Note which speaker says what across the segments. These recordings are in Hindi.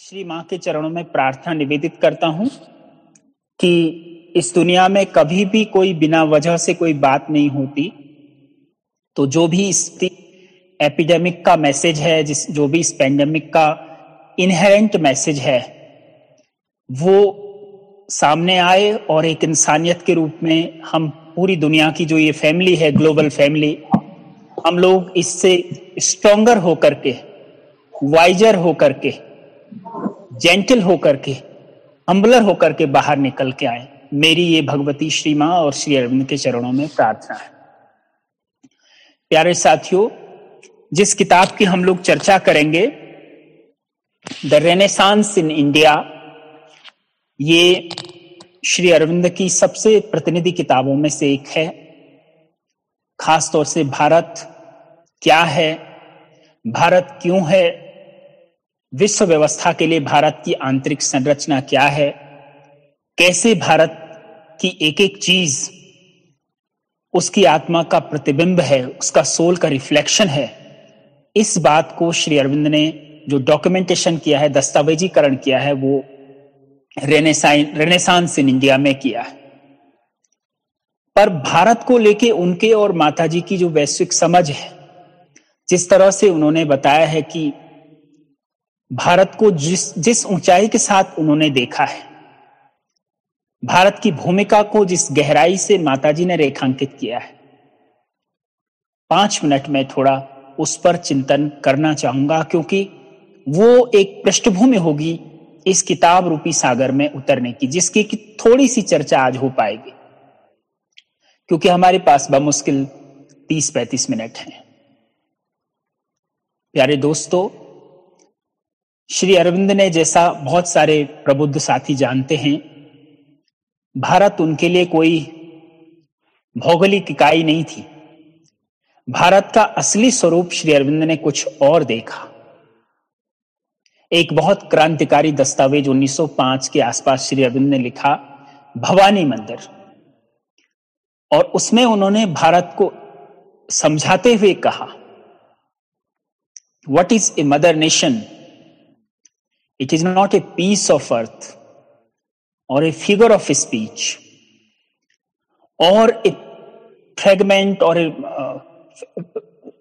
Speaker 1: श्री माँ के चरणों में प्रार्थना निवेदित करता हूँ कि इस दुनिया में कभी भी कोई बिना वजह से कोई बात नहीं होती। तो जो भी इस एपिडेमिक का मैसेज है, जिस जो भी इस पेंडेमिक का इनहेरेंट मैसेज है, वो सामने आए और एक इंसानियत के रूप में हम पूरी दुनिया की जो ये फैमिली है, ग्लोबल फैमिली, हम लोग इससे स्ट्रोंगर होकर के, वाइजर होकर के जेंटल होकर के अम्बलर होकर के बाहर निकल के आए। मेरी ये भगवती श्री माँ और श्री अरविंद के चरणों में प्रार्थना है। प्यारे साथियों, जिस किताब की हम लोग चर्चा करेंगे, द रेनेसांस इन इंडिया ये श्री अरविंद की सबसे प्रतिनिधि किताबों में से एक है। खासतौर से भारत क्या है, भारत क्यों है विश्व व्यवस्था के लिए भारत की आंतरिक संरचना क्या है? कैसे भारत की एक एक चीज़, उसकी आत्मा का प्रतिबिंब है, उसका सोल का रिफ्लेक्शन है? इस बात को श्री अरविंद ने जो डॉक्यूमेंटेशन किया है, दस्तावेजीकरण किया है, वो रेनेसांस इन इंडिया में किया है। पर भारत को लेके उनके और माताजी की जो वैश्विक समझ है, जिस तरह से उन्होंने बताया है कि भारत को जिस जिस ऊंचाई के साथ उन्होंने देखा है, भारत की भूमिका को जिस गहराई से माताजी ने रेखांकित किया है, पाँच मिनट में थोड़ा उस पर चिंतन करना चाहूँगा, क्योंकि वो एक पृष्ठभूमि होगी इस किताब रूपी सागर में उतरने की, जिसकी की थोड़ी सी चर्चा आज हो पाएगी। क्योंकि हमारे पास बमुश्किल तीस पैंतीस मिनट हैं। प्यारे दोस्तों श्री अरविंद ने जैसा बहुत सारे प्रबुद्ध साथी जानते हैं, भारत उनके लिए कोई भौगोलिक इकाई नहीं थी। भारत का असली स्वरूप श्री अरविंद ने कुछ और देखा। एक बहुत क्रांतिकारी दस्तावेज़ 1905 के आसपास श्री अरविंद ने लिखा, भवानी मंदिर। और उसमें उन्होंने भारत को समझाते हुए कहा what is a mother nation It is not a piece of earth or a figure of speech or a fragment or a uh,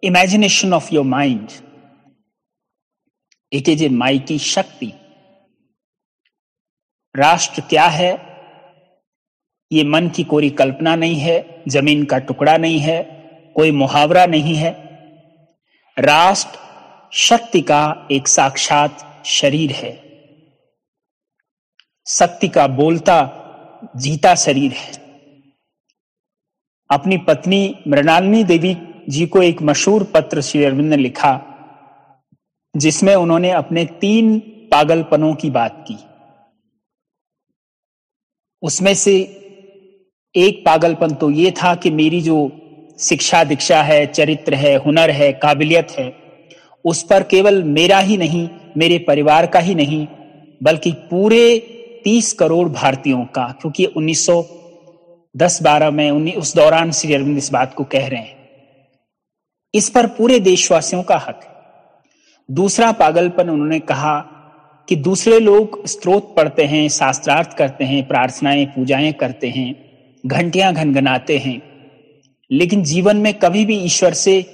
Speaker 1: imagination of your mind. It is a mighty Shakti. राष्ट्र क्या है ये मन की कोई कल्पना नहीं है ज़मीन का टुकड़ा नहीं है कोई मुहावरा नहीं है राष्ट्र शक्ति का एक साक्षात शरीर है। शक्ति का बोलता, जीता शरीर है। अपनी पत्नी मृणालिनी देवी जी को एक मशहूर पत्र श्री अरविंद ने लिखा, जिसमें उन्होंने अपने तीन पागलपनों की बात की। उसमें से एक पागलपन तो ये था कि मेरी जो शिक्षा दीक्षा है, चरित्र है, हुनर है, काबिलियत है, उस पर केवल मेरा ही नहीं मेरे परिवार का ही नहीं, बल्कि पूरे तीस करोड़ भारतीयों का, क्योंकि 1910-12 में उस दौरान श्री अरविंद इस बात को कह रहे हैं। इस पर पूरे देशवासियों का हक है। दूसरा पागलपन उन्होंने कहा कि दूसरे लोग स्त्रोत पढ़ते हैं, शास्त्रार्थ करते हैं, प्रार्थनाएँ, पूजाएँ करते हैं, घंटियाँ घनघनाते हैं। लेकिन जीवन में कभी भी ईश्वर से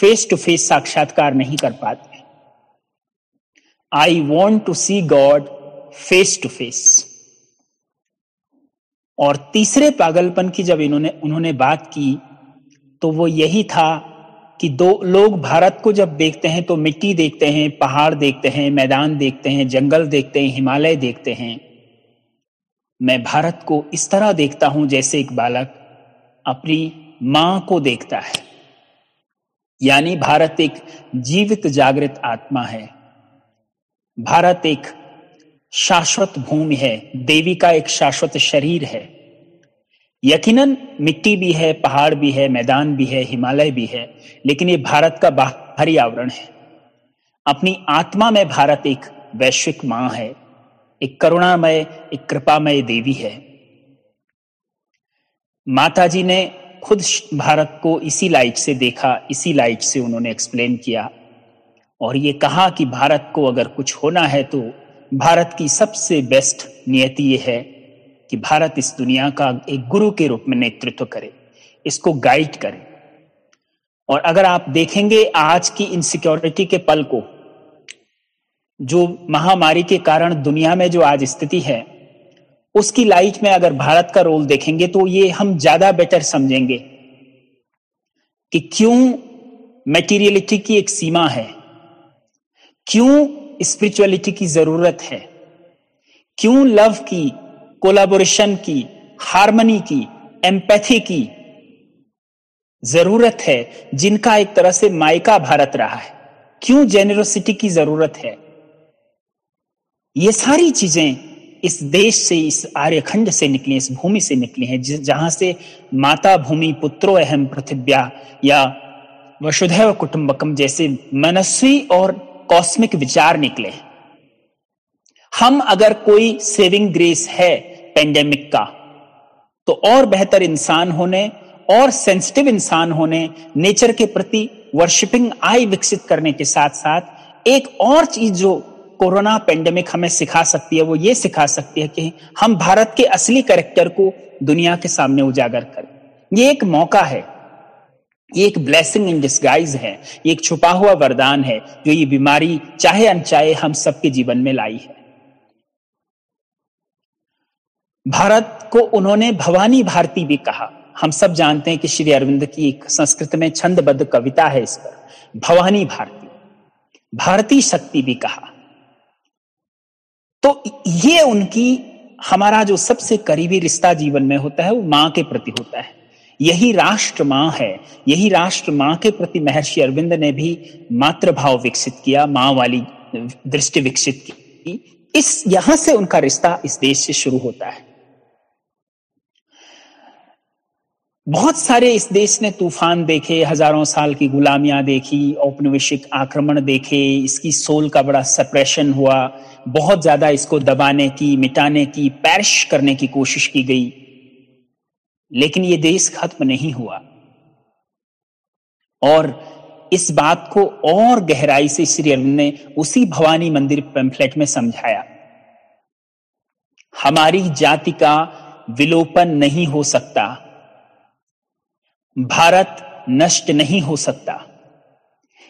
Speaker 1: फेस टू फेस साक्षात्कार नहीं कर पाते। I want to see God face to face और तीसरे पागलपन की जब इन्होंने, उन्होंने बात की तो वो यही था कि दो लोग भारत को जब देखते हैं तो मिट्टी देखते हैं, पहाड़ देखते हैं, मैदान देखते हैं, जंगल देखते हैं, हिमालय देखते हैं। मैं भारत को इस तरह देखता हूँ जैसे एक बालक अपनी माँ को देखता है। यानी भारत एक जीवित, जागृत आत्मा है। भारत एक शाश्वत भूमि है, देवी का एक शाश्वत शरीर है। यकीनन मिट्टी भी है, पहाड़ भी है, मैदान भी है, हिमालय भी है, लेकिन ये भारत का बाहरी आवरण है। अपनी आत्मा में भारत एक वैश्विक माँ है, एक करुणामय, एक कृपामय देवी है। माता जी ने खुद भारत को इसी लाइट से देखा, इसी लाइट से उन्होंने एक्सप्लेन किया। और ये कहा कि भारत को अगर कुछ होना है तो भारत की सबसे बेस्ट नियति यह है कि भारत इस दुनिया का एक गुरु के रूप में नेतृत्व करे, इसको गाइड करे। और अगर आप देखेंगे आज की इनसिक्योरिटी के पल को, जो महामारी के कारण दुनिया में जो आज स्थिति है, उसकी लाइट में अगर भारत का रोल देखेंगे तो ये हम ज़्यादा बेटर समझेंगे कि क्यों मेटीरियलिटी की एक सीमा है। क्यों स्पिरिचुअलिटी की ज़रूरत है? क्यों लव की कोलाबोरेशन की हारमोनी की एम्पैथी की ज़रूरत है, जिनका एक तरह से मायका भारत रहा है? क्यों जेनरोसिटी की ज़रूरत है? ये सारी चीज़ें इस देश से, इस आर्यखंड से निकली, इस भूमि से निकली हैं जहाँ से माता भूमि, पुत्रो अहम पृथिव्या या वसुधैव कुटुंबकम जैसे मनस्वी और कॉस्मिक विचार निकले। हम अगर कोई सेविंग ग्रेस है पेंडेमिक का तो और बेहतर इंसान होने, और सेंसिटिव इंसान होने नेचर के प्रति वर्शिपिंग आई विकसित करने के साथ साथ एक और चीज़ जो कोरोना पेंडेमिक हमें सिखा सकती है, वो ये सिखा सकती है कि हम भारत के असली करेक्टर को दुनिया के सामने उजागर करें। ये एक मौका है। ये एक ब्लेसिंग इन डिस्गाइज है। ये एक छुपा हुआ वरदान है जो ये बीमारी चाहे अनचाहे हम सबके जीवन में लाई है। भारत को उन्होंने भवानी भारती भी कहा। हम सब जानते हैं कि श्री अरविंद की एक संस्कृत में छंदबद्ध कविता है इस पर। भवानी भारती। भारतीय शक्ति भी कहा। तो ये उनकी हमारा जो सबसे करीबी रिश्ता जीवन में होता है, वो माँ के प्रति होता है। यही राष्ट्र माँ है। यही राष्ट्र माँ के प्रति महर्षि अरविंद ने भी मातृभाव विकसित किया, माँ वाली दृष्टि विकसित की। इस, यहाँ से उनका रिश्ता इस देश से शुरू होता है। बहुत सारे इस देश ने तूफ़ान देखे, हज़ारों साल की गुलामियाँ देखी, औपनिवेशिक आक्रमण देखे, इसकी सोल का बड़ा सप्रेशन हुआ। बहुत ज़्यादा इसको दबाने की, मिटाने की पैरिश करने की कोशिश की गई। लेकिन ये देश खत्म नहीं हुआ। और इस बात को और गहराई से श्री अरविंद ने उसी भवानी मंदिर पेम्फलेट में समझाया। हमारी जाति का विलोपन नहीं हो सकता। भारत नष्ट नहीं हो सकता।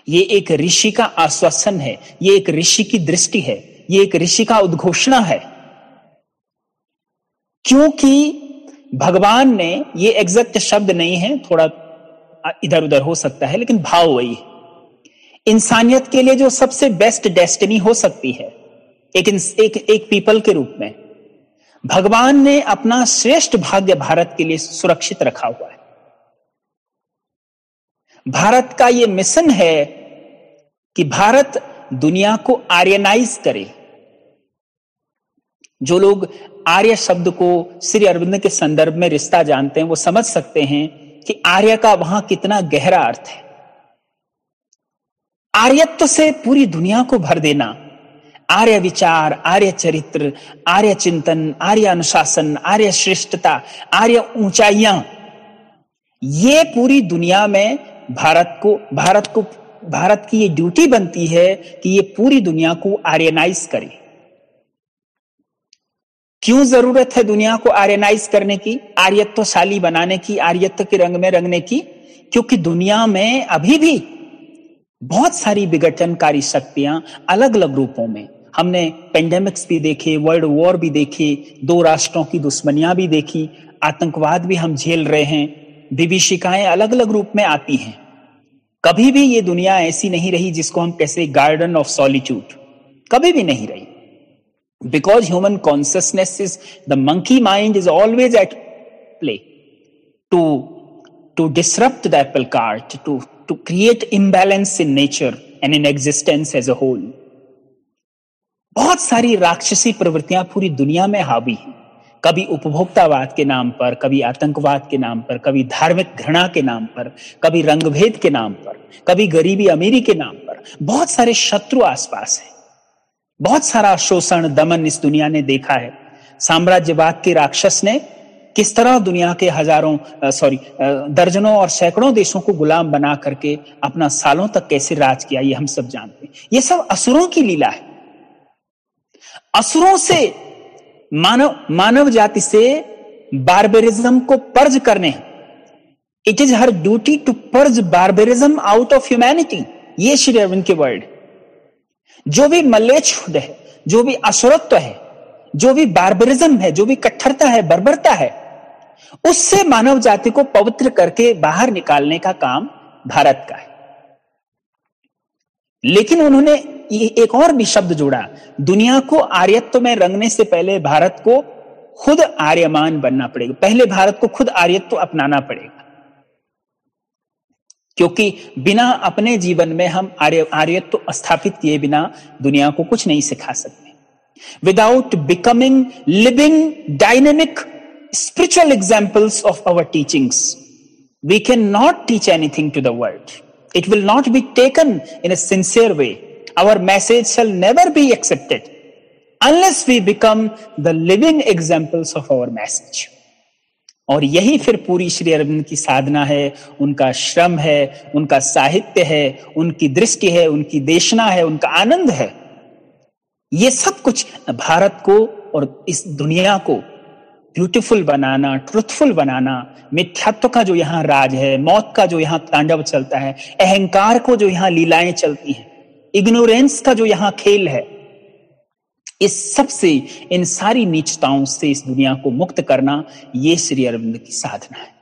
Speaker 1: ये एक ऋषि का आश्वासन है, ये एक ऋषि की दृष्टि है, ये एक ऋषि का उद्घोषणा है। क्योंकि भगवान ने ये एग्जैक्ट शब्द नहीं है, थोड़ा इधर उधर हो सकता है, लेकिन भाव वही है। इंसानियत के लिए जो सबसे बेस्ट डेस्टिनी हो सकती है, एक एक एक पीपल के रूप में, भगवान ने अपना श्रेष्ठ भाग्य भारत के लिए सुरक्षित रखा हुआ है। भारत का यह मिशन है कि भारत दुनिया को आर्यनाइज करे। जो लोग आर्य शब्द को श्री अरविंद के संदर्भ में रिश्ता जानते हैं, वो समझ सकते हैं कि आर्य का वहाँ कितना गहरा अर्थ है। आर्यत्व से पूरी दुनिया को भर देना, आर्य विचार, आर्य चरित्र, आर्य चिंतन, आर्य अनुशासन, आर्य श्रेष्ठता, आर्य ऊंचाइयाँ, ये पूरी दुनिया में भारत को भारत को, भारत की ये ड्यूटी बनती है कि ये पूरी दुनिया को आर्यनाइज करे। क्यों ज़रूरत है दुनिया को आर्यनाइज करने की आर्यत्वशाली बनाने की, आर्यत्व के रंग में रंगने की? क्योंकि दुनिया में अभी भी बहुत सारी विघटनकारी शक्तियाँ अलग अलग रूपों में। हमने पेंडेमिक्स भी देखे वर्ल्ड वॉर भी देखे, दो राष्ट्रों की दुश्मनियाँ भी देखी, आतंकवाद भी हम झेल रहे हैं, विभीषिकाएँ अलग अलग रूप में आती हैं। कभी भी ये दुनिया ऐसी नहीं रही जिसको हम कैसे गार्डन ऑफ़ सॉलिट्यूड कभी भी नहीं रही। Because human consciousness is the monkey mind is always at play to to disrupt the apple cart to to create imbalance in nature and in existence as a whole बहुत सारी राक्षसी प्रवृत्तियाँ पूरी दुनिया में हावी हैं। कभी उपभोक्तावाद के नाम पर, कभी आतंकवाद के नाम पर, कभी धार्मिक घृणा के नाम पर, कभी रंगभेद के नाम पर, कभी गरीबी अमीरी के नाम पर, बहुत सारे शत्रु आसपास है। बहुत सारा शोषण, दमन इस दुनिया ने देखा है। साम्राज्यवाद के राक्षस ने किस तरह दुनिया के हज़ारों सॉरी दर्जनों और सैकड़ों देशों को गुलाम बना करके अपना सालों तक कैसे राज किया, ये हम सब जानते हैं। ये सब असुरों की लीला है। असुरों से, मानव मानव जाति से बारबेरिज्म को पर्ज करने it is her duty to purge barbarism out of humanity. ये श्री अरविंद के वर्ड। जो भी मलेच्छ है, जो भी असुरत्व है, जो भी बार्बरिज्म है, जो भी कट्टरता है, बर्बरता है, उससे मानव जाति को पवित्र करके बाहर निकालने का काम भारत का है। लेकिन उन्होंने एक और भी शब्द जोड़ा, दुनिया को आर्यत्व में रंगने से पहले भारत को खुद आर्यमान बनना पड़ेगा। पहले भारत को खुद आर्यत्व अपनाना पड़ेगा। क्योंकि बिना अपने जीवन में हम आर्य, आर्यत्व स्थापित किए बिना दुनिया को कुछ नहीं सिखा सकते। Without becoming living dynamic spiritual examples of our teachings we can not teach anything to the world it will not be taken in a sincere way our message shall never be accepted unless we become the living examples of our message. और यही फिर पूरी श्री अरविंद की साधना है, उनका श्रम है, उनका साहित्य है, उनकी दृष्टि है, उनकी देशना है, उनका आनंद है। ये सब कुछ भारत को और इस दुनिया को ब्यूटीफुल बनाना ट्रुथफुल बनाना, मिथ्यात्व का जो यहाँ राज है, मौत का जो यहाँ तांडव चलता है, अहंकार को जो यहाँ लीलाएँ चलती हैं इग्नोरेंस का जो यहाँ खेल है इस सबसे इन सारी नीचताओं से इस दुनिया को मुक्त करना ये श्री अरविंद की साधना है।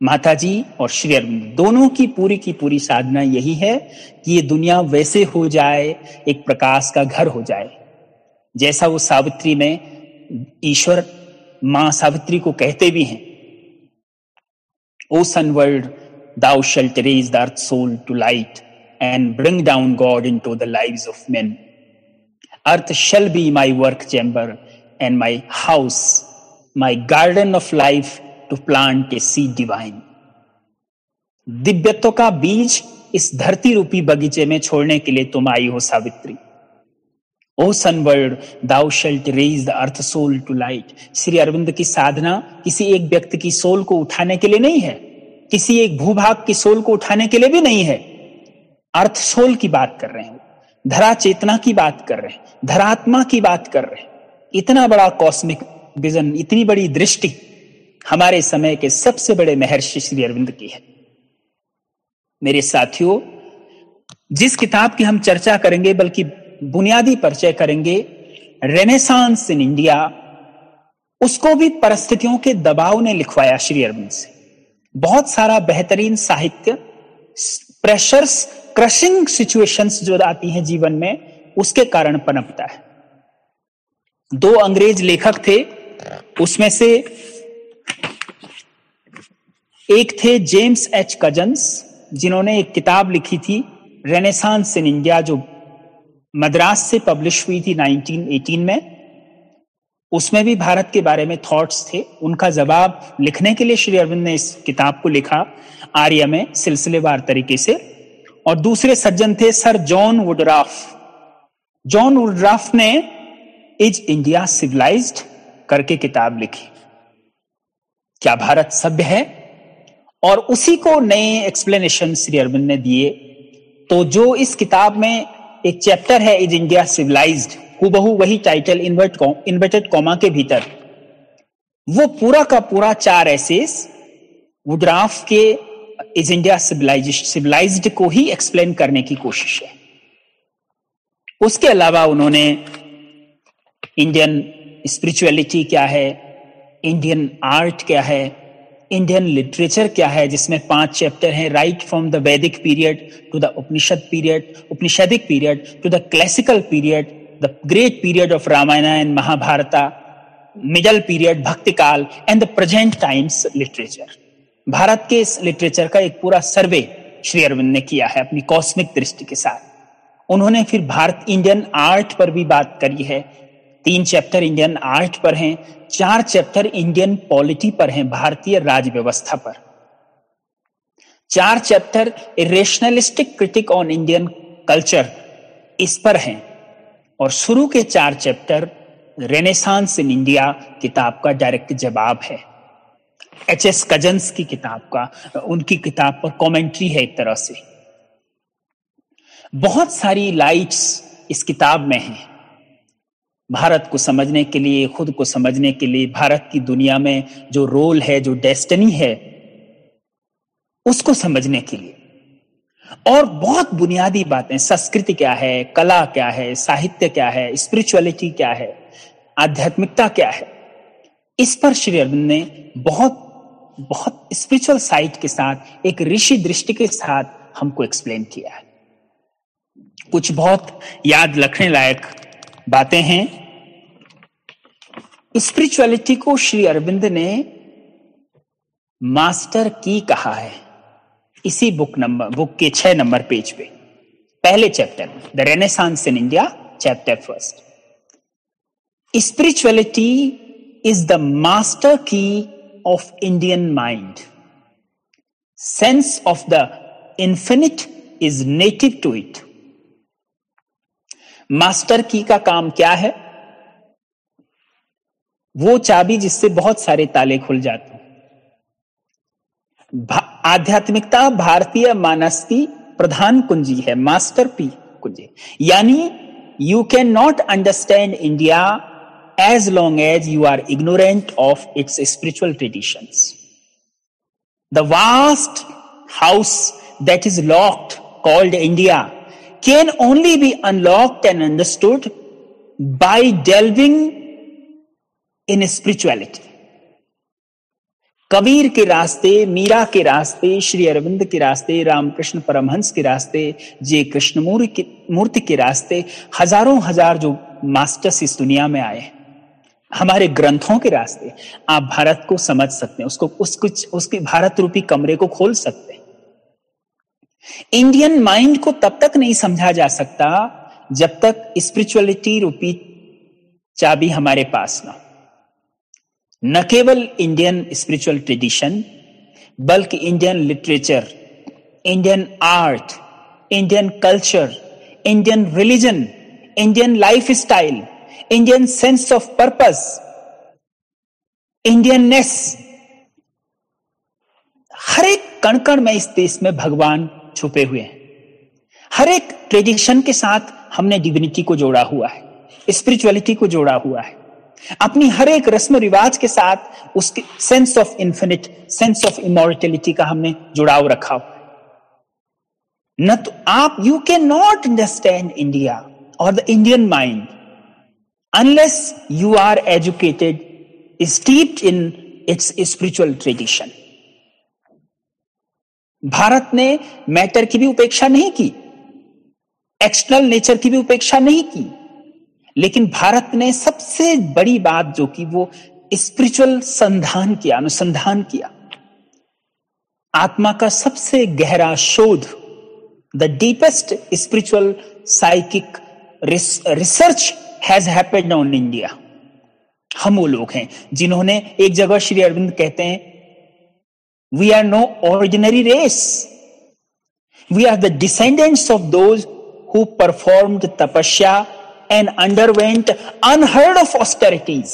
Speaker 1: माता जी और श्री अरविंद, दोनों की पूरी की पूरी साधना यही है कि ये दुनिया वैसे हो जाए, एक प्रकाश का घर हो जाए। जैसा वो सावित्री में ईश्वर, माँ सावित्री को कहते भी हैं O son world thou shalt raise soul to light and bring down God into the life of men Earth shall be my work chamber and my house, my garden of life to plant a seed divine. दिव्यत्व का बीज इस धरती रूपी बगीचे में छोड़ने के लिए तुम आई हो Savitri. O sunward thou shalt raise the earth soul to light Shri Arvind की साधना किसी एक व्यक्ति की सोल को उठाने के लिए नहीं है। किसी एक भूभाग की सोल को उठाने के लिए भी नहीं है। अर्थ सोल की बात कर रहे हैं। धरा चेतना की बात कर रहे हैं, धरात्मा की बात कर रहे हैं। इतना बड़ा कॉस्मिक विजन इतनी बड़ी दृष्टि हमारे समय के सबसे बड़े महर्षि श्री अरविंद की है। मेरे साथियों, जिस किताब की हम चर्चा करेंगे, बल्कि बुनियादी परिचय करेंगे रेनेसांस इन इंडिया उसको भी परिस्थितियों के दबाव ने लिखवाया श्री अरविंद से। बहुत सारा बेहतरीन साहित्य प्रेशर्स क्रशिंग सिचुएशंस जो आती हैं जीवन में, उसके कारण पनपता है। दो अंग्रेज़ लेखक थे, उसमें से एक थे जेम्स एच कजन्स, जिन्होंने एक किताब लिखी थी रेनेसांस इन इंडिया जो मद्रास से पब्लिश हुई थी 1918 में। उसमें भी भारत के बारे में थॉट्स थे। उनका जवाब लिखने के लिए श्री अरविंद ने इस किताब को लिखा, आर्य में सिलसिलेवार तरीके से। और दूसरे सज्जन थे sir John Woodroffe. John Woodroffe ने इज़ इंडिया सिविलाइज्ड करके किताब लिखी। क्या भारत सभ्य है? और उसी को नए एक्सप्लेनेशन श्री अरविंद ने दिए। तो जो इस किताब में एक चैप्टर है, इज़ इंडिया सिविलाइज्ड बहु वही टाइटल इन्वर्ट इन्वर्टेड कॉमा के भीतर। वो पूरा का पूरा चार एसेस वुड्राफ के इज़ इंडिया सिविलाइज सिविलाइज्ड को ही एक्सप्लेन करने की कोशिश है। उसके अलावा उन्होंने इंडियन स्पिरिचुअलिटी क्या है इंडियन आर्ट क्या है इंडियन लिटरेचर क्या है, जिसमें पाँच चैप्टर हैं right from the Vedic period to the Upanishad period Upanishadic period to the classical period great period of Ramayana and Mahabharata middle period bhakti kaal and the present times literature Bharat के इस लिटरेचर का एक पूरा सर्वे श्री अरविंद ने किया है अपनी कॉस्मिक दृष्टि के साथ उन्होंने फिर भारत इंडियन आर्ट पर भी बात करी है तीन चैप्टर इंडियन आर्ट पर हैं चार चैप्टर इंडियन पॉलिटी पर हैं भारतीय राज व्यवस्था पर चार chapter rationalistic critique on Indian culture इस पर हैं और शुरू के चार चैप्टर रेनेसांस इन इंडिया किताब का डायरेक्ट जवाब है। एच एस कजन्स की किताब का, उनकी किताब पर कमेंट्री है एक तरह से। बहुत सारी लाइट्स इस किताब में है। भारत को समझने के लिए, खुद को समझने के लिए, भारत की दुनिया में जो रोल है, जो डेस्टनी है, उसको समझने के लिए। और बहुत बुनियादी बातें, संस्कृति क्या है, कला क्या है, साहित्य क्या है स्पिरिचुअलिटी क्या है, आध्यात्मिकता क्या है। इस पर श्री अरविंद ने बहुत बहुत स्पिरिचुअल साइट के साथ, एक ऋषि दृष्टि के साथ हमको एक्सप्लेन किया है। कुछ बहुत याद रखने लायक बातें हैं। स्पिरिचुअलिटी को श्री अरविंद ने मास्टर की कहा है। इसी बुक नंबर, बुक के छह नंबर पेज पे। पहले chapter, the renaissance in India, chapter first. Spirituality is the master key of Indian mind. Sense of the infinite is native to it. Master key का काम क्या है? वो चाबी जिससे बहुत सारे ताले खुल जाते हैं आध्यात्मिकता भारतीय मानस की प्रधान कुंजी है, मास्टर पी कुंजी यानी you can not understand India as long as you are ignorant of its spiritual traditions the vast house that is locked called India can only be unlocked and understood by delving in spirituality. Kabir के रास्ते, मीरा के रास्ते, श्री अरविंद के रास्ते, रामकृष्ण परमहंस के रास्ते, जे कृष्णमूर्ति मूर्ति के रास्ते हज़ारों हज़ार जो मास्टर्स इस दुनिया में आए हमारे ग्रंथों के रास्ते। आप भारत को समझ सकते हैं, उसको, उस कुछ, उसके भारत रूपी कमरे को खोल सकते हैं। इंडियन माइंड को तब तक नहीं समझा जा सकता जब तक स्पिरिचुअलिटी रूपी चाबी हमारे पास ना न केवल इंडियन स्पिरिचुअल ट्रेडिशन बल्कि Indian literature Indian art Indian culture Indian religion Indian life style Indian sense of purpose Indianness हर एक कण कण में इस देश में भगवान छुपे हुए हैं। हर एक ट्रेडिशन के साथ हमने डिविनिटी को जोड़ा हुआ है स्पिरिचुअलिटी को जोड़ा हुआ है। अपनी हर एक रस्म रिवाज के साथ उसके sense of infinite sense of immortality का हमने जुड़ाव रखा। न तो आप you can not understand India और the Indian mind unless you are educated steeped in its spiritual tradition Bharat ने मैटर की भी उपेक्षा नहीं की एक्सटर्नल नेचर की भी उपेक्षा नहीं की। लेकिन भारत ने सबसे बड़ी बात जो की वो स्पिरिचुअल संधान किया, अनुसंधान किया। आत्मा का सबसे गहरा शोध the deepest spiritual psychic research has happened on India हम वो लोग हैं जिन्होंने एक जगह श्री अरविंद कहते हैं we are no ordinary race we are the descendants of those who performed tapasya and underwent unheard of austerities.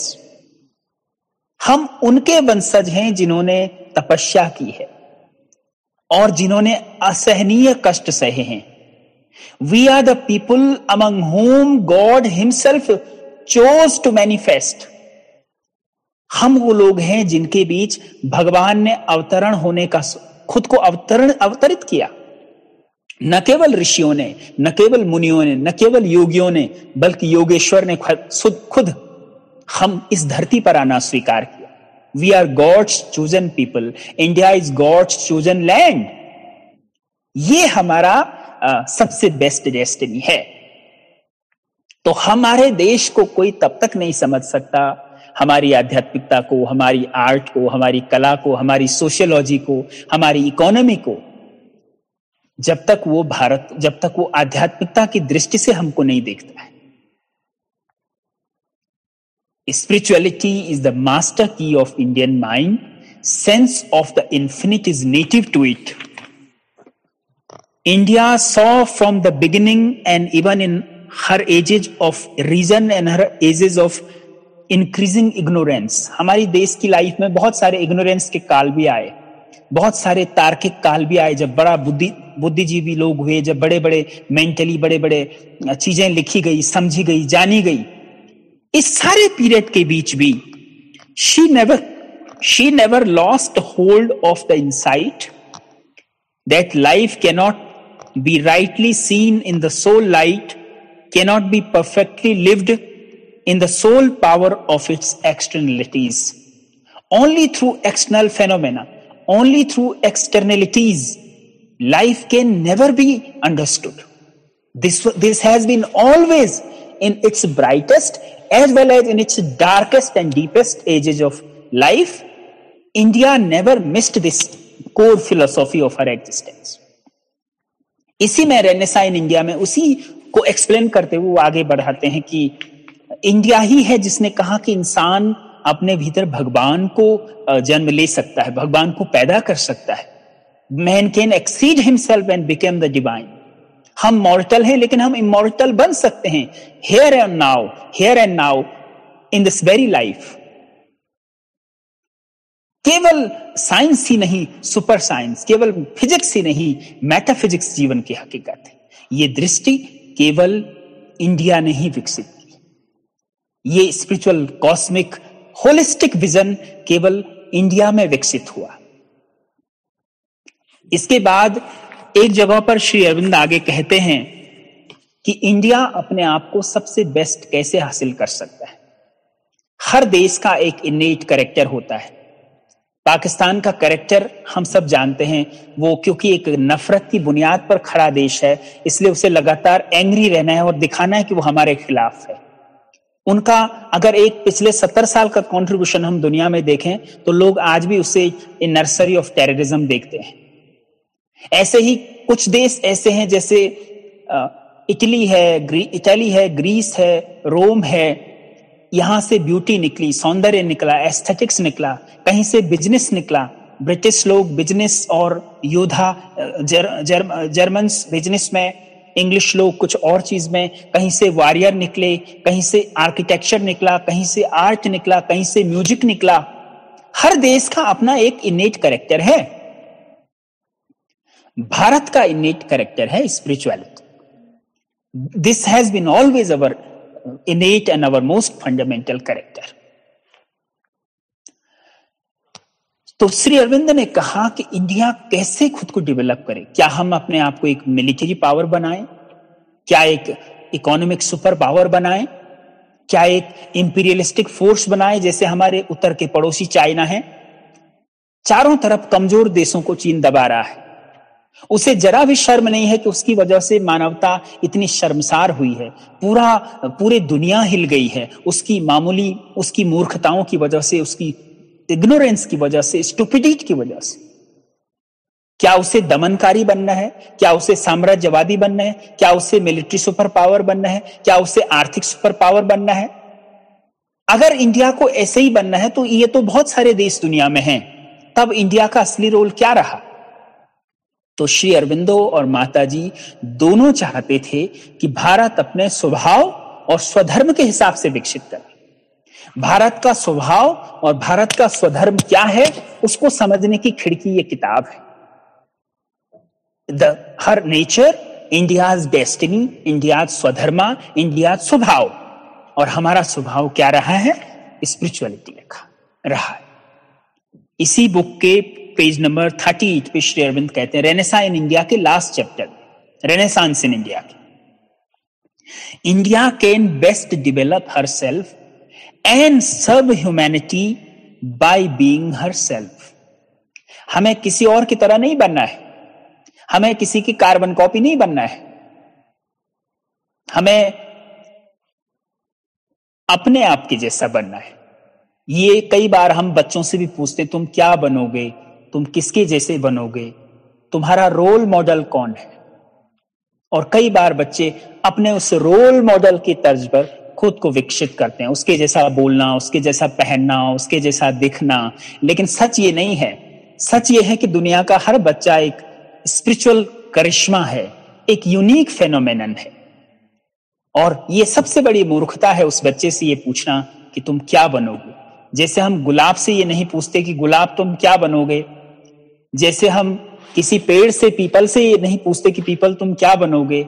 Speaker 1: हम उनके वंशज हैं जिन्होंने तपस्या की है और जिन्होंने असहनीय कष्ट सहे हैं। We are the people among whom God himself chose to manifest हम वो लोग हैं जिनके बीच भगवान ने अवतरण होने का खुद को अवतरण अवतरित किया। न केवल ऋषियों ने न केवल मुनियों ने न केवल योगियों ने बल्कि योगेश्वर ने खुद खुद हम इस धरती पर आना स्वीकार किया। We are God's chosen people India is God's chosen land ये हमारा आ, सबसे बेस्ट डेस्टिनी है। तो हमारे देश को कोई तब तक नहीं समझ सकता। हमारी आध्यात्मिकता को हमारी आर्ट को हमारी कला को हमारी सोशियोलॉजी को हमारी इकोनॉमी को जब तक वो भारत, जब तक वो आध्यात्मिकता की दृष्टि से हमको नहीं देखता है। Spirituality is the master key of Indian mind sense of the infinite is native to it India saw from the beginning and even in her ages of reason and her ages of increasing ignorance हमारी देश की लाइफ में बहुत सारे इग्नोरेंस के काल भी आए। बहुत सारे तार्किक काल भी आए, जब बड़ा बुद्धि, बुद्धिजीवी लोग हुए, जब बड़े बड़े मेंटली बड़े बड़े चीज़ें लिखी गई, समझी गई, जानी गई। इस सारे पीरियड के बीच भी she never she never lost hold of the insight that life cannot be rightly seen in the soul light cannot be perfectly lived in the soul power of its externalities only through external phenomena only through externalities, life can never be understood. This, this has been always in its brightest as well as in its darkest and deepest ages of life. India never missed this core philosophy of her existence. इसी में रेनेसा इन इंडिया में उसी को एक्सप्लेन करते हुए वो आगे बढ़ाते हैं कि इंडिया ही है जिसने कहा कि इंसान अपने भीतर भगवान को जन्म ले सकता है, भगवान को पैदा कर सकता है। Man can exceed himself and became the divine हम मॉर्टल हैं, लेकिन हम इमोर्टल बन सकते हैं। Here and now here and now in this very life केवल साइंस ही नहीं सुपर साइंस केवल फिजिक्स ही नहीं मेटाफिजिक्स जीवन की हकीकत है। ये दृष्टि केवल इंडिया ने ही विकसित की। ये स्पिरिचुअल कॉस्मिक होलिस्टिक विजन केवल इंडिया में विकसित हुआ। इसके बाद एक जगह पर श्री अरविंद आगे कहते हैं कि इंडिया अपने आप को सबसे बेस्ट कैसे हासिल कर सकता है। हर देश का एक इनेट करेक्टर होता है। पाकिस्तान का करेक्टर हम सब जानते हैं, वो क्योंकि एक नफरत की बुनियाद पर खड़ा देश है, इसलिए उसे लगातार एंग्री रहना है और दिखाना है कि वो हमारे खिलाफ है। उनका अगर एक पिछले सत्तर साल का कंट्रीब्यूशन हम दुनिया में देखें तो लोग आज भी उसे नर्सरी ऑफ़ टेररिज्म देखते हैं। ऐसे ही कुछ देश ऐसे हैं जैसे इटली है इटली है ग्रीस है रोम है यहाँ से ब्यूटी निकली सौंदर्य निकला एस्थेटिक्स निकला कहीं से बिज़नेस निकला ब्रिटिश लोग बिज़नेस और योद्धा जर, जर, जर्मन्स बिज़नेस में इंग्लिश लोग कुछ और चीज़ में, कहीं से वॉरियर निकले, कहीं से आर्किटेक्चर निकला, कहीं से आर्ट निकला, कहीं से म्यूज़िक निकला। हर देश का अपना एक इनेट करेक्टर है। भारत का इनेट करेक्टर है spirituality this has been always our innate and our most fundamental character तो श्री अरविंद ने कहा कि इंडिया कैसे खुद को डेवलप करे? क्या हम अपने आप को एक मिलिट्री पावर बनाएँ? क्या एक इकोनॉमिक सुपर पावर बनाएँ? क्या एक इंपीरियलिस्टिक फोर्स बनाए, जैसे हमारे उत्तर के पड़ोसी चाइना है? चारों तरफ़ कमज़ोर देशों को चीन दबा रहा है। उसे जरा भी शर्म नहीं है कि उसकी वजह से मानवता इतनी शर्मसार हुई है। पूरा, पूरे दुनिया हिल गई है। उसकी मामूली, उसकी मूर्खताओं की वजह से उसकी इग्नोरेंस की वजह से, स्टूपिडिट की वजह से। क्या उसे दमनकारी बनना है? क्या उसे साम्राज्यवादी बनना है? क्या उसे मिलिट्री सुपर पावर बनना है? क्या उसे आर्थिक सुपर पावर बनना है? अगर इंडिया को ऐसे ही बनना है तो ये तो बहुत सारे देश दुनिया में हैं। तब इंडिया का असली रोल क्या रहा? तो श्री अरविंदो और माता जी दोनों चाहते थे कि भारत अपने स्वभाव और स्वधर्म के हिसाब से विकसित करे। भारत का स्वभाव और भारत का स्वधर्म क्या है, उसको समझने की खिड़की ये किताब है। The her nature India's destiny India swadharma India swabhav. और हमारा स्वभाव क्या रहा है? स्पिरिचुअलिटी रखा, रहा है। इसी बुक के पेज नंबर थर्टी एट पे श्री अरविंद कहते हैं रेनेसा इन इंडिया के last chapter renaissance in India के। India can best develop her self and serve humanity by being her self हमें किसी और की तरह नहीं बनना है। हमें किसी की कार्बन कॉपी नहीं बनना है। हमें अपने आप के जैसा बनना है। ये कई बार हम बच्चों से भी पूछते, तुम क्या बनोगे? तुम किसके जैसे बनोगे? तुम्हारा रोल मॉडल कौन है? और कई बार बच्चे अपने उस रोल मॉडल की तर्ज पर खुद को विकसित करते हैं, उसके जैसा बोलना, उसके जैसा पहनना, उसके जैसा दिखना। लेकिन सच ये नहीं है। सच ये है कि दुनिया का हर बच्चा एक स्पिरिचुअल करिश्मा है, एक यूनिक फेनोमेनन है। और ये सबसे बड़ी मूर्खता है उस बच्चे से ये पूछना कि तुम क्या बनोगे। जैसे हम गुलाब से ये नहीं पूछते कि गुलाब तुम क्या बनोगे। जैसे हम किसी पेड़ से, पीपल से ये नहीं पूछते कि पीपल तुम क्या बनोगे।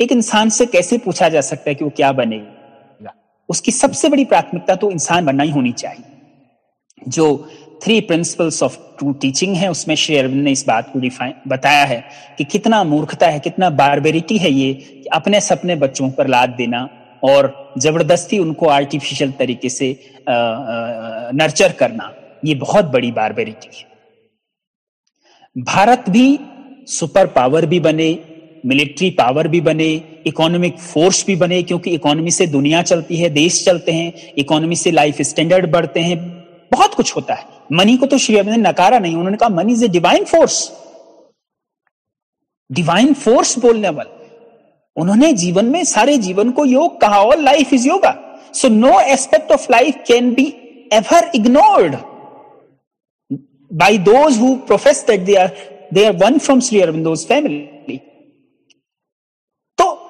Speaker 1: एक इंसान से कैसे पूछा जा सकता है कि वो क्या बनेगा? उसकी सबसे बड़ी प्राथमिकता तो इंसान बनना ही होनी चाहिए। जो three principles of true teaching है, उसमें श्री अरविंद ने इस बात को डिफाइन बताया है कि कितना मूर्खता है, कितना बारबेरिटी है ये, कि अपने सपने बच्चों पर लाद देना और ज़बरदस्ती उनको आर्टिफिशियल तरीके से नर्चर करना, ये बहुत बड़ी बारबेरिटी है। भारत भी सुपर पावर भी बने मिलिट्री पावर भी बने इकोनॉमिक फोर्स भी बने, क्योंकि इकोनॉमी से दुनिया चलती है, देश चलते हैं इकोनॉमी से लाइफ स्टैंडर्ड बढ़ते हैं, बहुत कुछ होता है। मनी को तो श्री अरविंद ने नकारा नहीं, उन्होंने कहा money is a divine force divine force बोलने वाला। उन्होंने जीवन में सारे जीवन को योग कहा और life is yoga so no aspect of life can be ever ignored by those who profess that they are they are one from Shri Aurobindo's family तो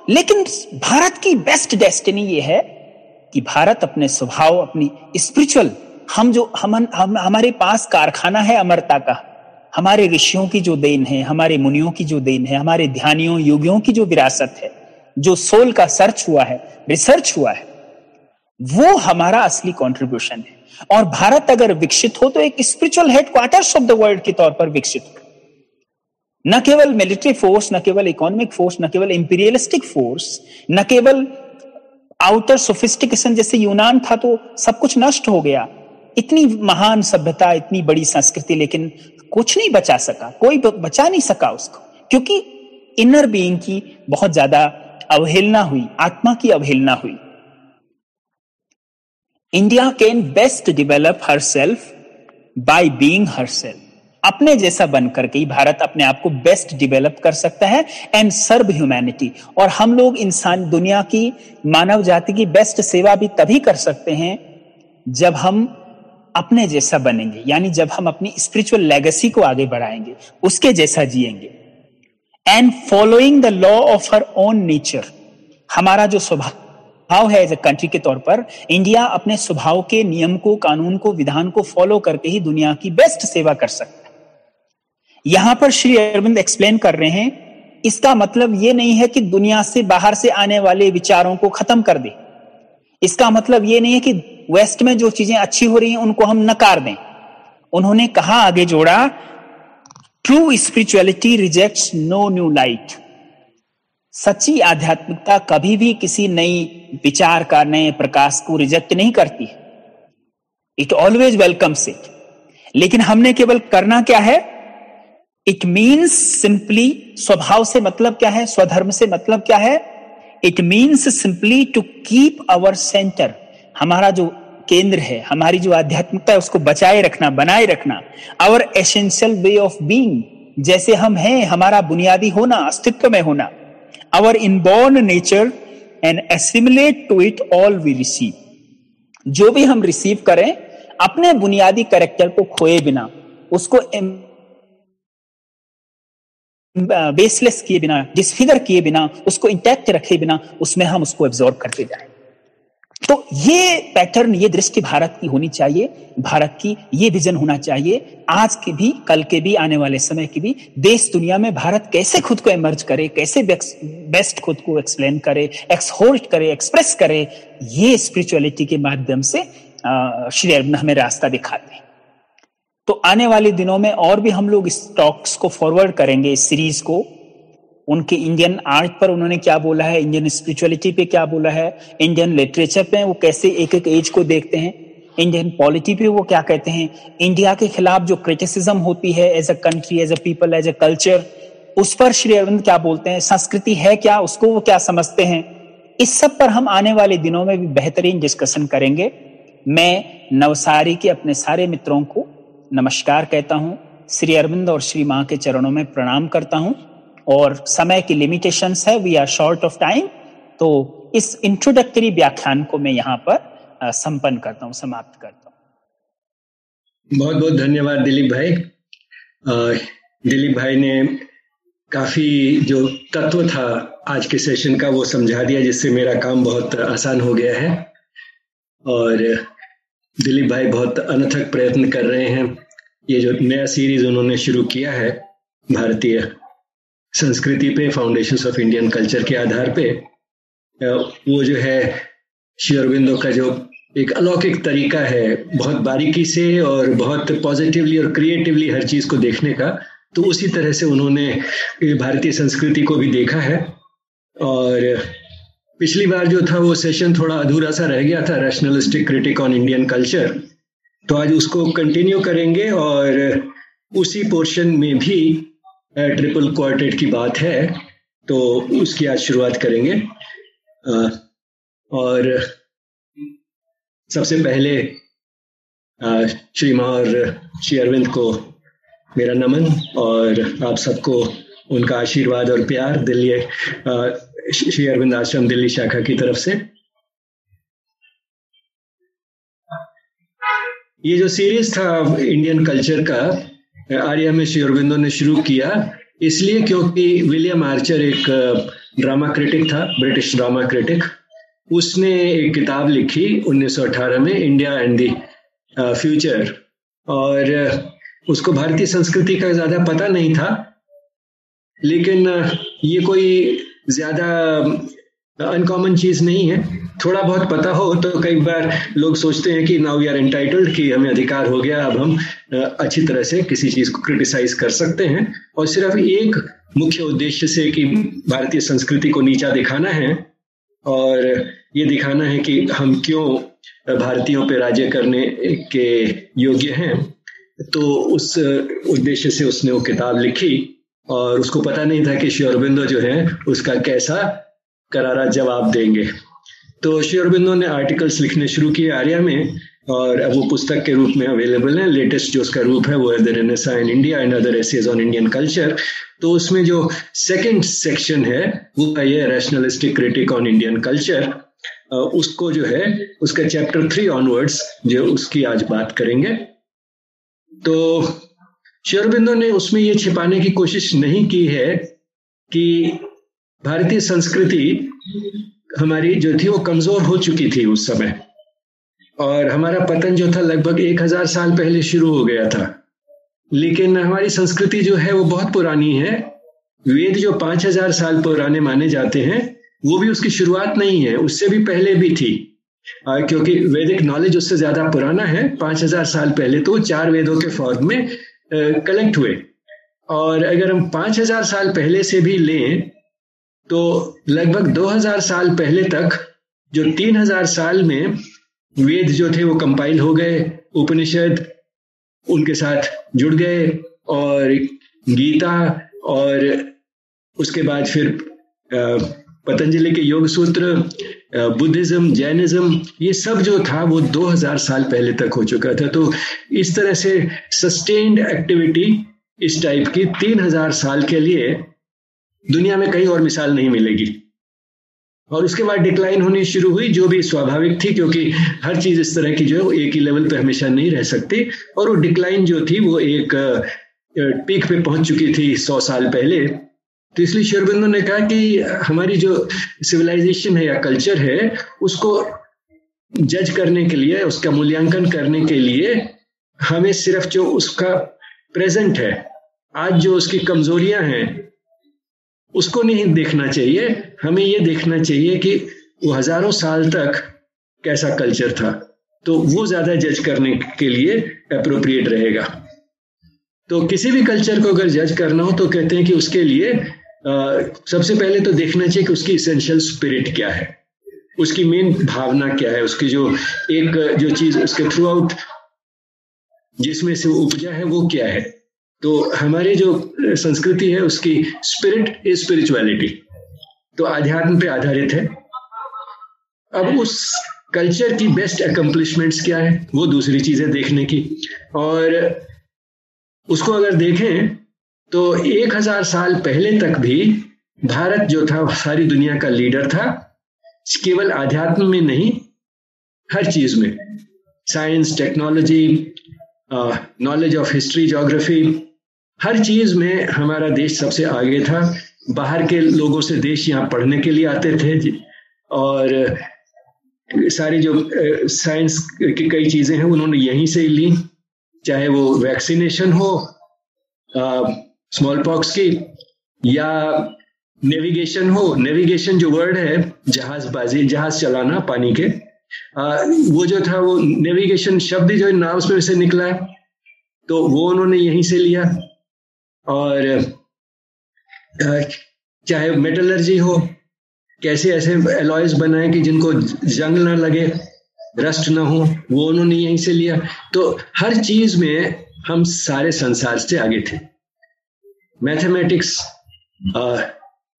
Speaker 1: लेकिन भारत की बेस्ट डेस्टिनी ये है कि भारत अपने स्वभाव अपनी स्पिरिचुअल हम जो हम, हम हमारे पास कारखाना है अमरता का हमारे ऋषियों की जो देन है हमारे मुनियों की जो देन है हमारे ध्यानियों योगियों की जो विरासत है जो सोल का सर्च हुआ है रिसर्च हुआ है वो हमारा असली कंट्रीब्यूशन है। और भारत अगर विकसित हो तो एक spiritual headquarters of the world के तौर पर विकसित हो। न केवल मिलिट्री फोर्स न केवल इकोनॉमिक फोर्स न केवल इंपीरियलिस्टिक फोर्स न केवल आउटर सोफिस्टिकेशन जैसे यूनान था तो सब कुछ नष्ट हो गया। इतनी महान सभ्यता, इतनी बड़ी संस्कृति, लेकिन कुछ नहीं बचा सका। कोई बचा नहीं सका उसको। क्योंकि इनर बीइंग की बहुत ज़्यादा अवहेलना हुई, आत्मा की अवहेलना हुई। India can best develop her self by being her self अपने जैसा बनकर के ही भारत अपने आप को बेस्ट डिवेलप कर सकता है एंड सर्व ह्यूमैनिटी और हम लोग इंसान दुनिया की, मानव जाति की बेस्ट सेवा भी तभी कर सकते हैं जब हम अपने जैसा बनेंगे. यानी जब हम अपनी स्पिरिचुअल लेगेसी को आगे बढ़ाएँगे, उसके जैसा जिएँगे. And following the law of her own nature हमारा जो स्वभाव भाव है एज ए कंट्री के तौर पर इंडिया अपने स्वभाव के नियम को, कानून को, विधान को फॉलो करके ही दुनिया की बेस्ट सेवा कर सकता यहाँ पर श्री अरविंद एक्सप्लेन कर रहे हैं, इसका मतलब यह नहीं है कि दुनिया से बाहर से आने वाले विचारों को खत्म कर दे। इसका मतलब यह नहीं है कि वेस्ट में जो चीज़ें अच्छी हो रही हैं, उनको हम नकार दें। उन्होंने कहा, आगे जोड़ा true spirituality rejects no new light सच्ची आध्यात्मिकता कभी भी किसी नई विचार का, नए प्रकाश को रिजेक्ट नहीं करती। इट ऑलवेज वेलकम्स इट लेकिन हमने केवल करना क्या है? इट मीन्स सिंपली स्वभाव से मतलब क्या है? स्वधर्म से मतलब क्या है? It means simply to keep our centre हमारा जो केंद्र है, हमारी जो आध्यात्मिकता है, उसको बचाए रखना, बनाए रखना। Our essential way of being जैसे हम हैं, हमारा बुनियादी होना, अस्तित्व में होना। Our inborn nature and assimilate to it all we receive जो भी हम रिसीव करें, अपने बुनियादी करेक्टर को खोए बिना, उसको बेसलेस किए बिना डिसफिगर किए बिना, उसको इंटैक्ट रखे बिना, उसमें हम उसको एब्जॉर्व करते जाए। तो ये पैटर्न ये दृष्टि भारत की होनी चाहिए। भारत की ये विजन होना चाहिए। आज के भी, कल के भी, आने वाले समय की भी, देश दुनिया में भारत कैसे खुद को एमर्ज करे, कैसे बेस्ट खुद को एक्सप्लेन करे एक्सहोर्ट करे एक्सप्रेस करे, ये स्पिरिचुअलिटी के माध्यम से श्री अरविंद हमें रास्ता दिखाते हैं। तो आने वाले दिनों में और भी हम लोग इस टॉक्स को फॉरवर्ड करेंगे, इस सीरीज़ को। उनके इंडियन आर्ट पर उन्होंने क्या बोला है इंडियन स्पिरिचुअलिटी पे क्या बोला है इंडियन लिटरेचर पे वो कैसे एक एक एज को देखते हैं इंडियन पॉलिटी पे वो क्या कहते हैं इंडिया के खिलाफ जो क्रिटिसिज्म होती है as a country as a people as a culture उस पर श्री अरविंद क्या बोलते हैं, संस्कृति है क्या, उसको वो क्या समझते हैं, इस सब पर हम आने वाले दिनों में भी बेहतरीन डिस्कशन करेंगे। मैं नवसारी के अपने सारे मित्रों को नमस्कार कहता हूँ। श्री अरविंद और श्री माँ के चरणों में प्रणाम करता हूँ। और समय की लिमिटेशंस है we are short of time तो इस इंट्रोडक्टरी व्याख्यान को मैं यहाँ पर संपन्न करता हूँ, समाप्त करता हूँ।
Speaker 2: बहुत बहुत धन्यवाद दिलीप भाई। दिलीप भाई ने काफ़ी जो तत्व था आज के सेशन का वो समझा दिया, जिससे मेरा काम बहुत आसान हो गया है। और दिलीप भाई बहुत अनथक प्रयत्न कर रहे हैं। ये जो नया सीरीज़ उन्होंने शुरू किया है, भारतीय संस्कृति पे फाउंडेशन ऑफ़ इंडियन कल्चर के आधार पे वो जो है श्री का जो एक अलौकिक तरीका है, बहुत बारीकी से और बहुत पॉजिटिवली और क्रिएटिवली हर चीज़ को देखने का तो उसी तरह से उन्होंने भारतीय संस्कृति को भी देखा है। और पिछली बार जो था, वो सेशन थोड़ा अधूरा सा रह गया था rationalistic critique on Indian culture तो आज उसको कंटिन्यू करेंगे और उसी पोर्शन में भी ट्रिपल क्वार्टेट की बात है तो उसकी आज शुरुआत करेंगे। और सबसे पहले श्री और श्री अरविंद को मेरा नमन और आप सबको उनका आशीर्वाद और प्यार दिल्ली श्री अरविंद आश्रम दिल्ली शाखा की तरफ़ से। ये जो सीरीज़ था इंडियन कल्चर का, आर्या में श्री अरविंदो ने शुरू किया, इसलिए क्योंकि विलियम आर्चर एक ड्रामा क्रिटिक था ब्रिटिश ड्रामा क्रिटिक उसने एक किताब लिखी 1918 में इंडिया एंड दी फ्यूचर और उसको भारतीय संस्कृति का ज़्यादा पता नहीं था, लेकिन ये कोई ज़्यादा अनकॉमन चीज़ नहीं है। थोड़ा बहुत पता हो तो कई बार लोग सोचते हैं कि नाउ वी आर एंटाइटल्ड कि हमें अधिकार हो गया, अब हम अच्छी तरह से किसी चीज़ को क्रिटिसाइज कर सकते हैं। और सिर्फ़ एक मुख्य उद्देश्य से कि भारतीय संस्कृति को नीचा दिखाना है और ये दिखाना है कि हम क्यों भारतीयों पर राज्य करने के योग्य हैं। तो उस उद्देश्य से उसने वो किताब लिखी और उसको पता नहीं था कि श्योरबिंदो जो है उसका कैसा करारा जवाब देंगे। तो श्योरबिंदो ने आर्टिकल्स लिखने शुरू किए आर्या में, और अब वो पुस्तक के रूप में अवेलेबल है। लेटेस्ट जो उसका रूप है, वो है the renaissance in India and other essays on Indian culture तो उसमें जो सेकंड सेक्शन है, वो है ये rationalistic critique on Indian culture उसको जो है, उसका चैप्टर थ्री ऑनवर्ड्स जो उसकी आज बात करेंगे। तो शेरबिंदो ने उसमें ये छिपाने की कोशिश नहीं की है कि भारतीय संस्कृति हमारी जो थी वो कमज़ोर हो चुकी थी उस समय। और हमारा पतन जो था लगभग एक हज़ार साल पहले शुरू हो गया था। लेकिन हमारी संस्कृति जो है वो बहुत पुरानी है। वेद जो पाँच हज़ार साल पुराने माने जाते हैं वो भी उसकी शुरुआत नहीं है उससे भी पहले भी थी। आ, क्योंकि वैदिक नॉलेज उससे ज़्यादा पुराना है। पाँच हज़ार साल पहले तो चार वेदों के फॉर्म में कलेक्ट हुए। और अगर हम पाँच हज़ार साल पहले से भी लें तो लगभग दो हज़ार साल पहले तक जो तीन हज़ार साल में वेद जो थे वो कंपाइल हो गए, उपनिषद उनके साथ जुड़ गए और गीता और उसके बाद फिर पतंजलि के योग सूत्र बुद्धिज्म, जैनिज्म, ये सब जो था वो 2000 साल पहले तक हो चुका था। तो इस तरह से सस्टेन्ड एक्टिविटी इस टाइप की 3000 साल के लिए दुनिया में कहीं और मिसाल नहीं मिलेगी। और उसके बाद डिक्लाइन होनी शुरू हुई, जो भी स्वाभाविक थी, क्योंकि हर चीज़ इस तरह की जो है एक ही लेवल पे हमेशा नहीं रह सकती। और वो डिक्लाइन जो थी, वो एक पीक पे पहुँच चुकी थी सौ साल पहले। तो इसलिए शेरबिंदु ने कहा कि हमारी जो सिविलाइजेशन है या कल्चर है, उसको जज करने के लिए, उसका मूल्यांकन करने के लिए हमें सिर्फ़ जो उसका प्रेजेंट है, आज जो उसकी कमजोरियाँ हैं उसको नहीं देखना चाहिए। हमें ये देखना चाहिए कि वो हज़ारों साल तक कैसा कल्चर था। तो वो ज़्यादा जज करने के लिए अप्रोप्रिएट रहेगा। तो किसी भी कल्चर को अगर जज करना हो तो कहते हैं कि उसके लिए आ, सबसे पहले तो देखना चाहिए कि उसकी इसेंशियल स्पिरिट क्या है। उसकी मेन भावना क्या है। उसकी जो एक जो चीज़ उसके थ्रू आउट जिसमें से वो उपजा है वो क्या है। तो हमारी जो संस्कृति है, उसकी स्पिरिट इज़ स्पिरिचुअलिटी तो अध्यात्म पे आधारित है। अब उस कल्चर की बेस्ट अकम्पलिशमेंट्स क्या है, वो दूसरी चीज़ें देखने की। और उसको अगर देखें तो एक हज़ार साल पहले तक भी भारत जो था सारी दुनिया का लीडर था। केवल आध्यात्म में नहीं, हर चीज़ में। Science technology knowledge of history geography हर चीज़ में हमारा देश सबसे आगे था। बाहर के लोगों से देश यहाँ पढ़ने के लिए आते थे और सारी जो साइंस की कई चीज़ें हैं उन्होंने यहीं से ली। चाहे वो वैक्सीनेशन हो स्मॉल पॉक्स की या नेविगेशन हो। नेविगेशन जो वर्ड है जहाजबाजी जहाज़ चलाना पानी के आ, वो जो था वो नेविगेशन शब्द जो नाम में से निकला है। तो वो उन्होंने यहीं से लिया। और चाहे मेटलर्जी हो, कैसे ऐसे एलॉयज बनाए कि जिनको जंग ना लगे रस्ट ना हो, वो उन्होंने यहीं से लिया। तो हर चीज़ में हम सारे संसार से आगे थे। मैथमेटिक्स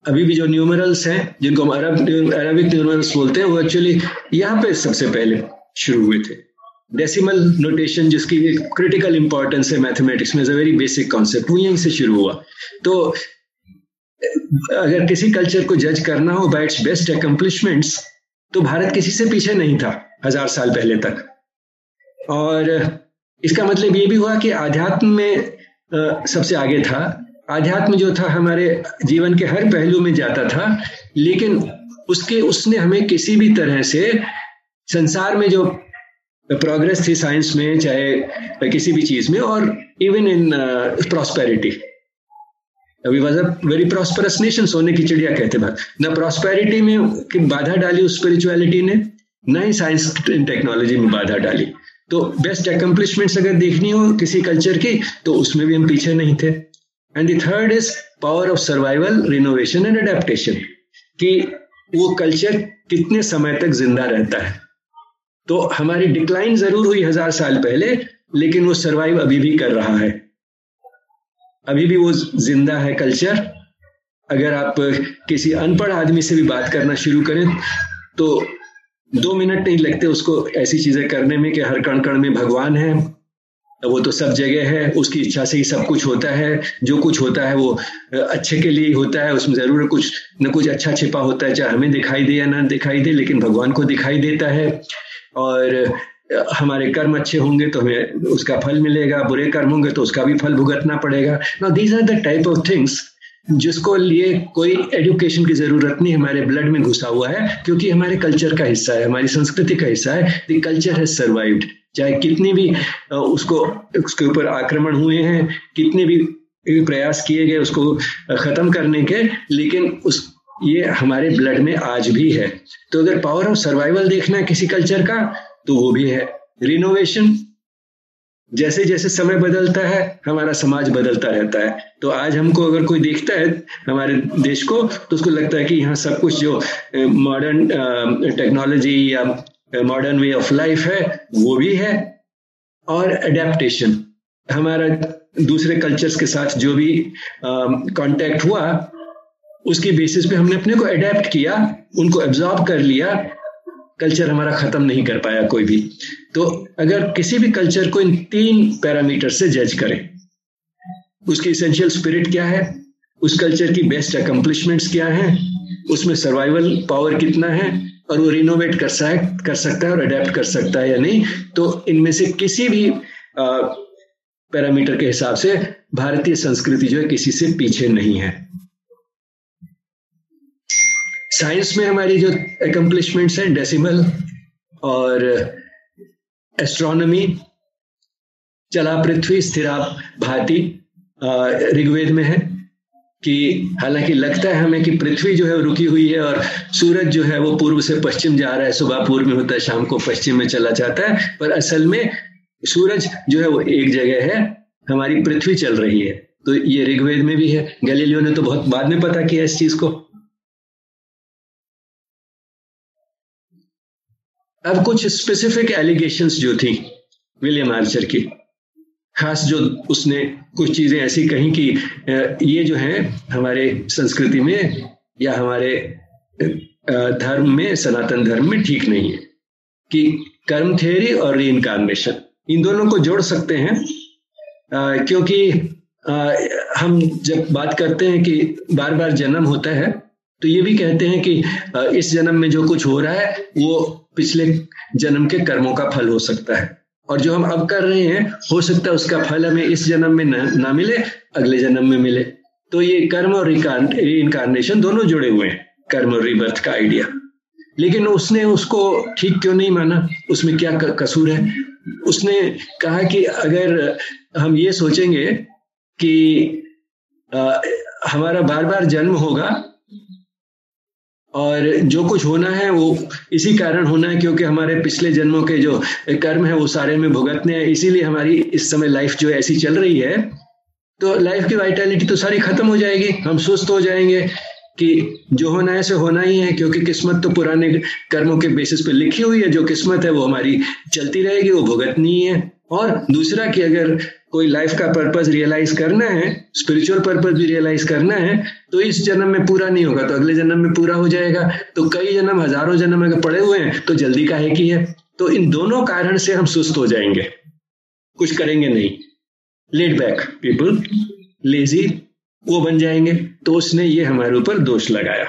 Speaker 2: अभी भी जो न्यूमरल्स हैं, जिनको हम अरब, अरबिक न्यूमरल्स बोलते हैं, वो एक्चुअली यहाँ पे सबसे पहले शुरू हुए थे। डेसिमल नोटेशन जिसकी क्रिटिकल इंपॉर्टेंस है मैथमेटिक्स में वेरी बेसिक कॉन्सेप्ट वो यहीं से शुरू हुआ। तो अगर किसी कल्चर को जज करना हो बाय इट्स बेस्ट अकम्पलिशमेंट्स तो भारत किसी से पीछे नहीं था, हज़ार साल पहले तक। और, इसका मतलब ये भी हुआ कि आध्यात्म में सबसे आगे था। आध्यात्म जो था, हमारे जीवन के हर पहलू में जाता था, लेकिन उसके, उसने हमें किसी भी तरह से, संसार में जो प्रोग्रेस थी साइंस में चाहे किसी भी चीज़ में और even in prosperity we was a very prosperous nation सोने की चिड़िया कहते बात न प्रॉस्पेरिटी में बाधा डाली उस स्पिरिचुअलिटी ने न ही साइंस टेक्नोलॉजी में बाधा डाली तो बेस्ट अकम्पलिशमेंट्स अगर देखनी हो किसी कल्चर की तो उसमें भी हम पीछे नहीं थे and the third is power of survival renovation and adaptation कि वो कल्चर कितने समय तक ज़िंदा रहता है तो हमारी डिक्लाइन ज़रूर हुई हज़ार साल पहले, लेकिन वो सर्वाइव अभी भी कर रहा है। अभी भी वो ज़िंदा है कल्चर अगर आप किसी अनपढ़ आदमी से भी बात करना शुरू करें तो दो मिनट नहीं लगते उसको ऐसी चीज़ें करने में कि हर कण कण में भगवान है वो तो सब जगह है, उसकी इच्छा से ही सब कुछ होता है। जो कुछ होता है वो अच्छे के लिए होता है, उसमें ज़रूर कुछ न कुछ अच्छा छिपा होता है, चाहे हमें दिखाई दे या ना दिखाई दे, लेकिन भगवान को दिखाई देता है। और हमारे कर्म अच्छे होंगे तो हमें उसका फल मिलेगा, बुरे कर्म होंगे तो उसका भी फल भुगतना पड़ेगा। ना these are the type of things जिसको लिए कोई एजुकेशन की ज़रूरत नहीं हमारे ब्लड में घुसा हुआ है, क्योंकि हमारे कल्चर का हिस्सा है, हमारी संस्कृति का हिस्सा है। द कल्चर हैज़ सर्वाइव्ड चाहे कितनी भी उसको, उसके ऊपर आक्रमण हुए हैं, कितने भी प्रयास किए गए उसको खत्म करने के, लेकिन उस ये हमारे ब्लड में आज भी है। तो अगर पावर ऑफ़ सर्वाइवल देखना है किसी कल्चर का तो वो भी है। रिनोवेशन जैसे जैसे समय बदलता है, हमारा समाज बदलता रहता है। तो आज हमको अगर कोई देखता है हमारे देश को तो उसको लगता है कि यहाँ सब कुछ जो मॉडर्न टेक्नोलॉजी या मॉडर्न वे ऑफ़ लाइफ है, वो भी है। और अडेप्टेशन हमारा दूसरे कल्चर्स के साथ जो भी कांटेक्ट हुआ उसकी बेसिस पे हमने अपने को अडेप्ट किया, उनको एब्जॉर्ब कर लिया कल्चर हमारा खत्म नहीं कर पाया कोई भी। तो अगर किसी भी कल्चर को इन तीन पैरामीटर से जज करें, उसकी इसेंशियल स्पिरिट क्या है, उस कल्चर की बेस्ट अकम्पलिशमेंट्स क्या है, उसमें सर्वाइवल पावर कितना है, और वो रिनोवेट कर सक, कर सकता है और अडेप्ट कर सकता है या नहीं तो इनमें से किसी भी पैरामीटर के हिसाब से भारतीय संस्कृति जो है किसी से पीछे नहीं है। साइंस में हमारी जो एकम्पलिशमेंट्स हैं डेसिमल और एस्ट्रोनॉमी चला पृथ्वी, स्थिरा भांति ऋग्वेद में है कि हालाँकि लगता है हमें कि पृथ्वी जो है रुकी हुई है और सूरज जो है वो पूर्व से पश्चिम जा रहा है, सुबह पूर्व में होता है, शाम को पश्चिम में चला जाता है, पर असल में सूरज जो है वो एक जगह है, हमारी पृथ्वी चल रही है। तो ये ऋग्वेद में भी है, गैलीलियो ने तो बहुत बाद में पता किया इस चीज़ को। अब कुछ स्पेसिफिक एलिगेशंस जो थी विलियम आर्चर की। खास जो उसने कुछ चीज़ें ऐसी कही कि ये जो है हमारे संस्कृति में या हमारे धर्म में सनातन धर्म में ठीक नहीं है कि कर्म थेरी और री इनकारनेशन इन दोनों को जोड़ सकते हैं आ, क्योंकि आ, हम जब बात करते हैं कि बार बार जन्म होता है तो ये भी कहते हैं कि इस जन्म में जो कुछ हो रहा है वो पिछले जन्म के कर्मों का फल हो सकता है। और जो हम अब कर रहे हैं हो सकता है उसका फल हमें इस जन्म में ना मिले अगले जन्म में मिले। तो ये कर्म और इनकारनेशन दोनों जुड़े हुए हैं कर्म और रिबर्थ का आइडिया लेकिन उसने उसको ठीक क्यों नहीं माना? उसमें क्या कसूर है? उसने कहा कि अगर हम ये सोचेंगे कि आ, हमारा बार बार जन्म होगा और जो कुछ होना है वो इसी कारण होना है क्योंकि हमारे पिछले जन्मों के जो कर्म है वो सारे में भुगतने हैं। इसीलिए हमारी इस समय लाइफ जो ऐसी चल रही है। तो लाइफ की वाइटैलिटी तो सारी खत्म हो जाएगी। हम सुस्त हो जाएँगे कि जो होना है सो होना ही है, क्योंकि किस्मत तो पुराने कर्मों के बेसिस पे लिखी हुई है। जो किस्मत है वो हमारी चलती रहेगी, वो भुगतनी है। और दूसरा कि अगर कोई लाइफ का पर्पज रियलाइज़ करना है स्पिरिचुअल पर्पज भी रियलाइज़ करना है तो इस जन्म में पूरा नहीं होगा तो अगले जन्म में पूरा हो जाएगा। तो कई जन्म, हज़ारों जन्म अगर पड़े हुए हैं तो जल्दी का है कि है। तो इन दोनों कारण से हम सुस्त हो जाएँगे। कुछ करेंगे नहीं। लेट बैक पीपल लेजी वो बन जाएँगे। तो उसने ये हमारे ऊपर दोष लगाया।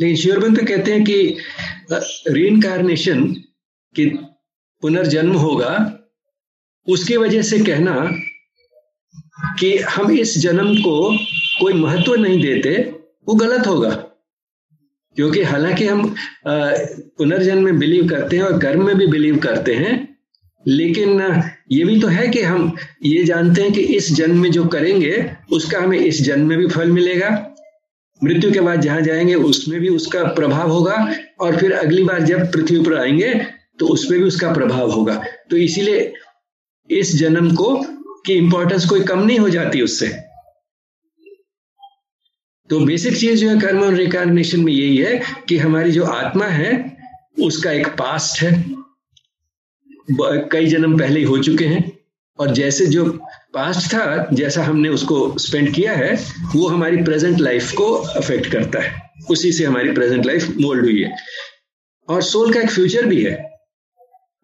Speaker 2: लेकिन श्योरबंद तो कहते हैं कि री कि पुनर्जन्म होगा उसकी वजह से कहना कि हम इस जन्म को कोई महत्व नहीं देते, वो गलत होगा। क्योंकि हालाँकि हम पुनर्जन्म में बिलीव करते हैं और कर्म में भी बिलीव करते हैं, लेकिन ये भी तो है कि हम ये जानते हैं कि इस जन्म में जो करेंगे, उसका हमें इस जन्म में भी फल मिलेगा। मृत्यु के बाद जहाँ जाएँगे, उसमें भी उसका प्रभाव होगा और फिर अगली बार जब पृथ्वी पर आएँगे तो उसमें भी उसका प्रभाव होगा। तो इसीलिए इस जन्म को की इंपॉर्टेंस कोई कम नहीं हो जाती उससे। तो बेसिक चीज़ जो है कर्म और रिकार्नेशन में यही है कि हमारी जो आत्मा है उसका एक पास्ट है। कई जन्म पहले ही हो चुके हैं। और जैसे जो पास्ट था जैसा हमने उसको स्पेंड किया है वो हमारी प्रेजेंट लाइफ को अफेक्ट करता है। उसी से हमारी प्रेजेंट लाइफ मोल्ड हुई है। और सोल का एक फ्यूचर भी है।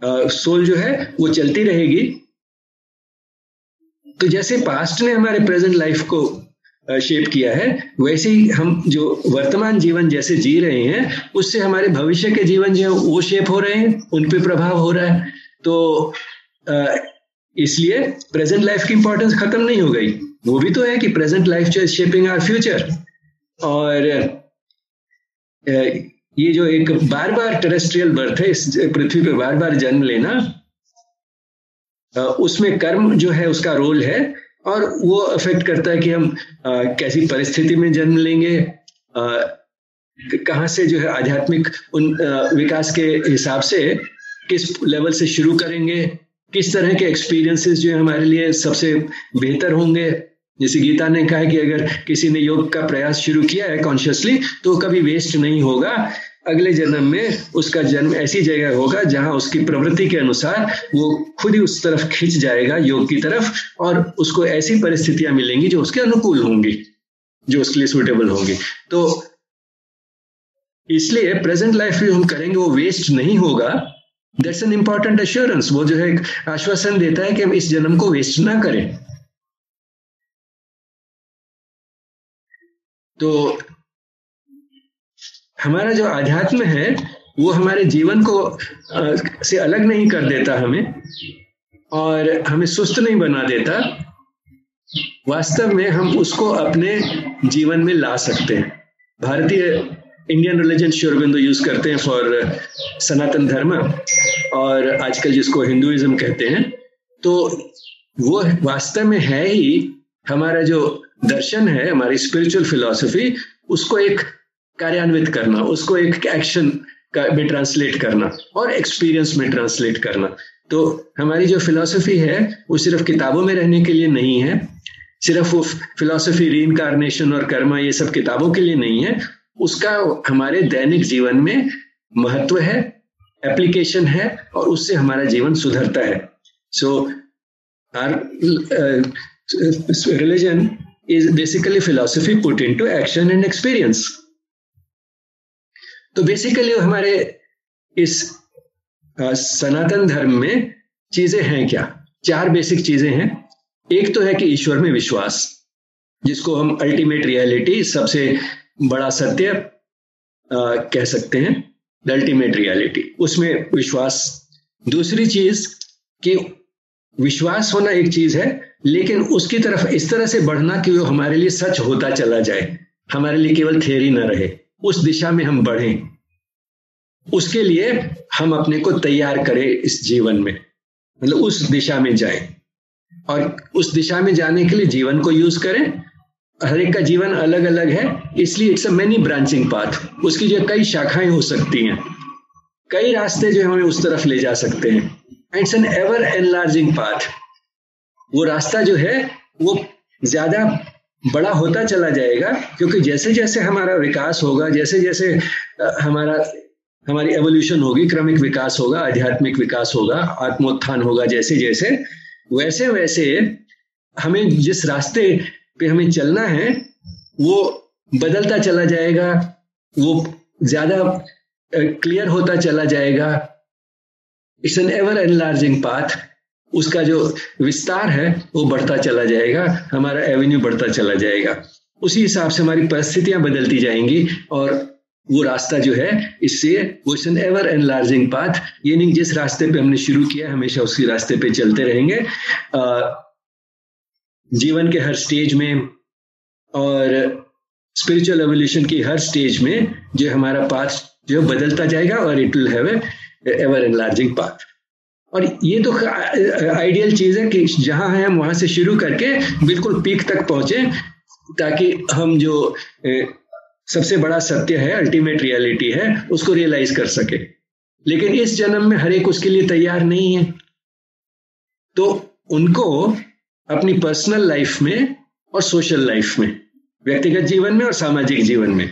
Speaker 2: सोल uh, जो है वो चलती रहेगी। तो जैसे पास्ट ने हमारे प्रेजेंट लाइफ को शेप किया है, वैसे ही हम जो वर्तमान जीवन जैसे जी रहे हैं, उससे हमारे भविष्य के जीवन जो है, वो शेप हो रहे हैं, उन पे प्रभाव हो रहा है। तो इसलिए प्रेजेंट लाइफ की इंपॉर्टेंस खत्म नहीं हो गई। वो भी तो है कि प्रेजेंट लाइफ जो शेपिंग आर फ्यूचर और ये जो एक बार बार टेरेस्ट्रियल बर्थ है, इस पृथ्वी पे बार बार जन्म लेना उसमें कर्म जो है, उसका रोल है और वो अफेक्ट करता है कि हम कैसी परिस्थिति में जन्म लेंगे कहाँ से जो है आध्यात्मिक उन विकास के हिसाब से किस लेवल से शुरू करेंगे, किस तरह के एक्सपीरियंसेस जो है हमारे लिए सबसे बेहतर होंगे। जैसे गीता ने कहा कि अगर किसी ने योग का प्रयास शुरू किया है कॉन्शियसली तो कभी वेस्ट नहीं होगा। अगले जन्म में उसका जन्म ऐसी जगह होगा जहाँ उसकी प्रवृत्ति के अनुसार वो खुद ही उस तरफ़ खिंच जाएगा, योग की तरफ़, और उसको ऐसी परिस्थितियाँ मिलेंगी जो उसके अनुकूल होंगी, जो उसके लिए सुटेबल होंगी। तो इसलिए प्रेजेंट लाइफ जो हम करेंगे, वो वेस्ट नहीं होगा। दैट्स एन इंपॉर्टेंट अश्योरेंस वो जो है आश्वासन देता है कि हम इस जन्म को वेस्ट ना करें। तो हमारा जो आध्यात्म है वो हमारे जीवन को आ, से अलग नहीं कर देता हमें और हमें सुस्त नहीं बना देता। वास्तव में हम उसको अपने जीवन में ला सकते हैं। भारतीय इंडियन रिलीजन श्योरबिंदु यूज़ करते हैं फॉर सनातन धर्म और आजकल जिसको हिंदुइज्म कहते हैं। तो वो वास्तव में है ही हमारा जो दर्शन है हमारी स्पिरिचुअल फिलॉसफी उसको एक कार्यान्वित करना, उसको एक एक्शन में ट्रांसलेट करना और एक्सपीरियंस में ट्रांसलेट करना। तो हमारी जो फिलॉसफी है, वो सिर्फ़ किताबों में रहने के लिए नहीं है, सिर्फ़ वो फिलॉसफी री और कर्मा ये सब किताबों के लिए नहीं है, उसका हमारे दैनिक जीवन में महत्व है एप्लीकेशन है और उससे हमारा जीवन सुधरता है। So are religion basically philosophy put into action and experience तो बेसिकली हमारे इस सनातन धर्म में चीज़ें हैं क्या? चार बेसिक चीज़ें हैं। एक तो है कि ईश्वर में विश्वास, जिसको हम अल्टीमेट रियलिटी सबसे बड़ा सत्य कह सकते हैं अल्टीमेट रियलिटी उसमें विश्वास। दूसरी चीज़ कि विश्वास होना एक चीज़ है लेकिन उसकी तरफ़ इस तरह से बढ़ना कि वो हमारे लिए सच होता चला जाए, हमारे लिए केवल थियरी ना रहे, उस दिशा में हम बढ़ें, उसके लिए हम अपने को तैयार करें इस जीवन में मतलब उस दिशा में जाए। और उस दिशा में जाने के लिए जीवन को यूज़ करें। हर एक का जीवन अलग अलग है, इसलिए it's a many branching path उसकी जो कई शाखाएँ हो सकती हैं, कई रास्ते जो हमें उस तरफ़ ले जा सकते हैं। It's an ever enlarging path वो रास्ता जो है, वो ज़्यादा बड़ा होता चला जाएगा, क्योंकि जैसे जैसे हमारा विकास होगा जैसे जैसे हमारा, हमारी एवोल्यूशन होगी, क्रमिक विकास होगा, आध्यात्मिक विकास होगा, आत्मोत्थान होगा जैसे जैसे वैसे वैसे हमें जिस रास्ते पे हमें चलना है, वो बदलता चला जाएगा, वो ज़्यादा क्लियर होता चला जाएगा। It's an ever enlarging path उसका जो विस्तार है, वो बढ़ता चला जाएगा, हमारा एवेन्यू बढ़ता चला जाएगा। उसी हिसाब से हमारी परिस्थितियाँ बदलती जाएँगी और वो रास्ता जो है, इससे वो एन एवर एनलार्जिंग पाथ ये नहीं जिस रास्ते पे हमने शुरू किया, हमेशा उसी रास्ते पे चलते रहेंगे। जीवन के हर स्टेज में और स्पिरिचुअल एवोल्यूशन की हर स्टेज में जो हमारा पाथ जो बदलता जाएगा और it will have ever enlarging path और ये तो आइडियल चीज़ है कि जहाँ है हम, वहाँ से शुरू करके बिल्कुल पीक तक पहुँचे, ताकि हम जो सबसे बड़ा सत्य है अल्टीमेट रियलिटी है, उसको रियलाइज़ कर सके। लेकिन इस जन्म में हर एक उसके लिए तैयार नहीं है। तो उनको अपनी पर्सनल लाइफ में और सोशल लाइफ में, व्यक्तिगत जीवन में और सामाजिक जीवन में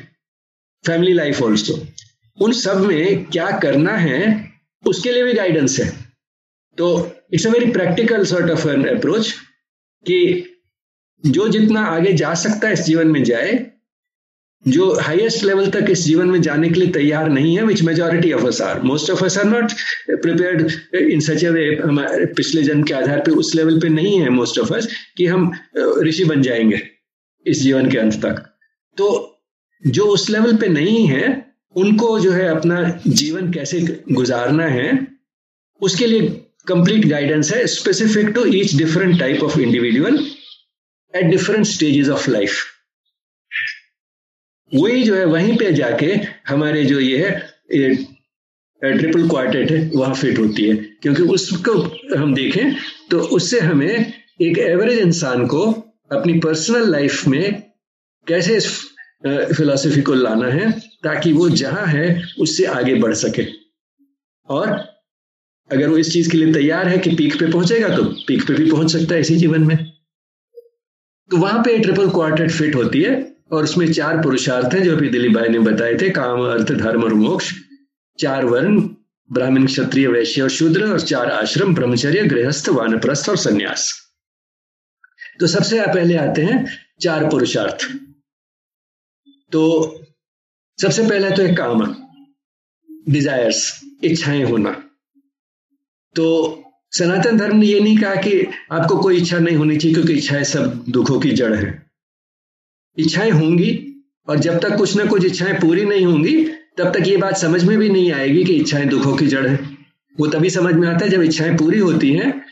Speaker 2: फैमिली लाइफ ऑल्सो उन सब में क्या करना है, उसके लिए भी गाइडेंस है। तो it's a very practical sort of an approach कि जो जितना आगे जा सकता है इस जीवन में जाए, जो हाईएस्ट लेवल तक इस जीवन में जाने के लिए तैयार नहीं है which majority of us are most of us are not prepared in such a way हमारे पिछले जन्म के आधार पे उस लेवल पे नहीं है मोस्ट ऑफ़ अस कि हम ऋषि बन जाएँगे इस जीवन के अंत तक। तो जो उस लेवल पे नहीं है, उनको जो है अपना जीवन कैसे गुजारना है, उसके लिए कंप्लीट गाइडेंस है specific to each different type of individual at different stages of life वही जो है, वहीं पे जाके हमारे जो ये है ट्रिपल क्वार्टेट है, वहाँ फिट होती है। क्योंकि उसको हम देखें तो उससे हमें एक एवरेज इंसान को अपनी पर्सनल लाइफ में कैसे इस फिलॉसफी को लाना है, ताकि वो जहाँ है, उससे आगे बढ़ सके। और अगर वो इस चीज़ के लिए तैयार है कि पीक पे पहुंचेगा तो पीक पे भी पहुँच सकता है इसी जीवन में। तो वहाँ पे ट्रिपल क्वार्टेट फिट होती है और उसमें चार पुरुषार्थ हैं जो अभी दिलीप भाई ने बताए थे, काम, अर्थ, धर्म और मोक्ष। चार वर्ण, ब्राह्मण, क्षत्रिय, वैश्य और शूद्र और चार आश्रम, ब्रह्मचर्य, गृहस्थ, वानप्रस्थ और संन्यास। तो सबसे पहले आते हैं चार पुरुषार्थ। तो सबसे पहले तो एक काम डिजायर्स इच्छाएँ होना। तो सनातन धर्म ने यह नहीं कहा कि आपको कोई इच्छा नहीं होनी चाहिए, क्योंकि इच्छाएँ सब दुखों की जड़ है। इच्छाएँ होंगी, और जब तक कुछ ना कुछ इच्छाएँ पूरी नहीं होंगी, तब तक ये बात समझ में भी नहीं आएगी कि इच्छाएँ दुखों की जड़ है। वो तभी समझ में आता है जब इच्छाएँ पूरी होती हैं,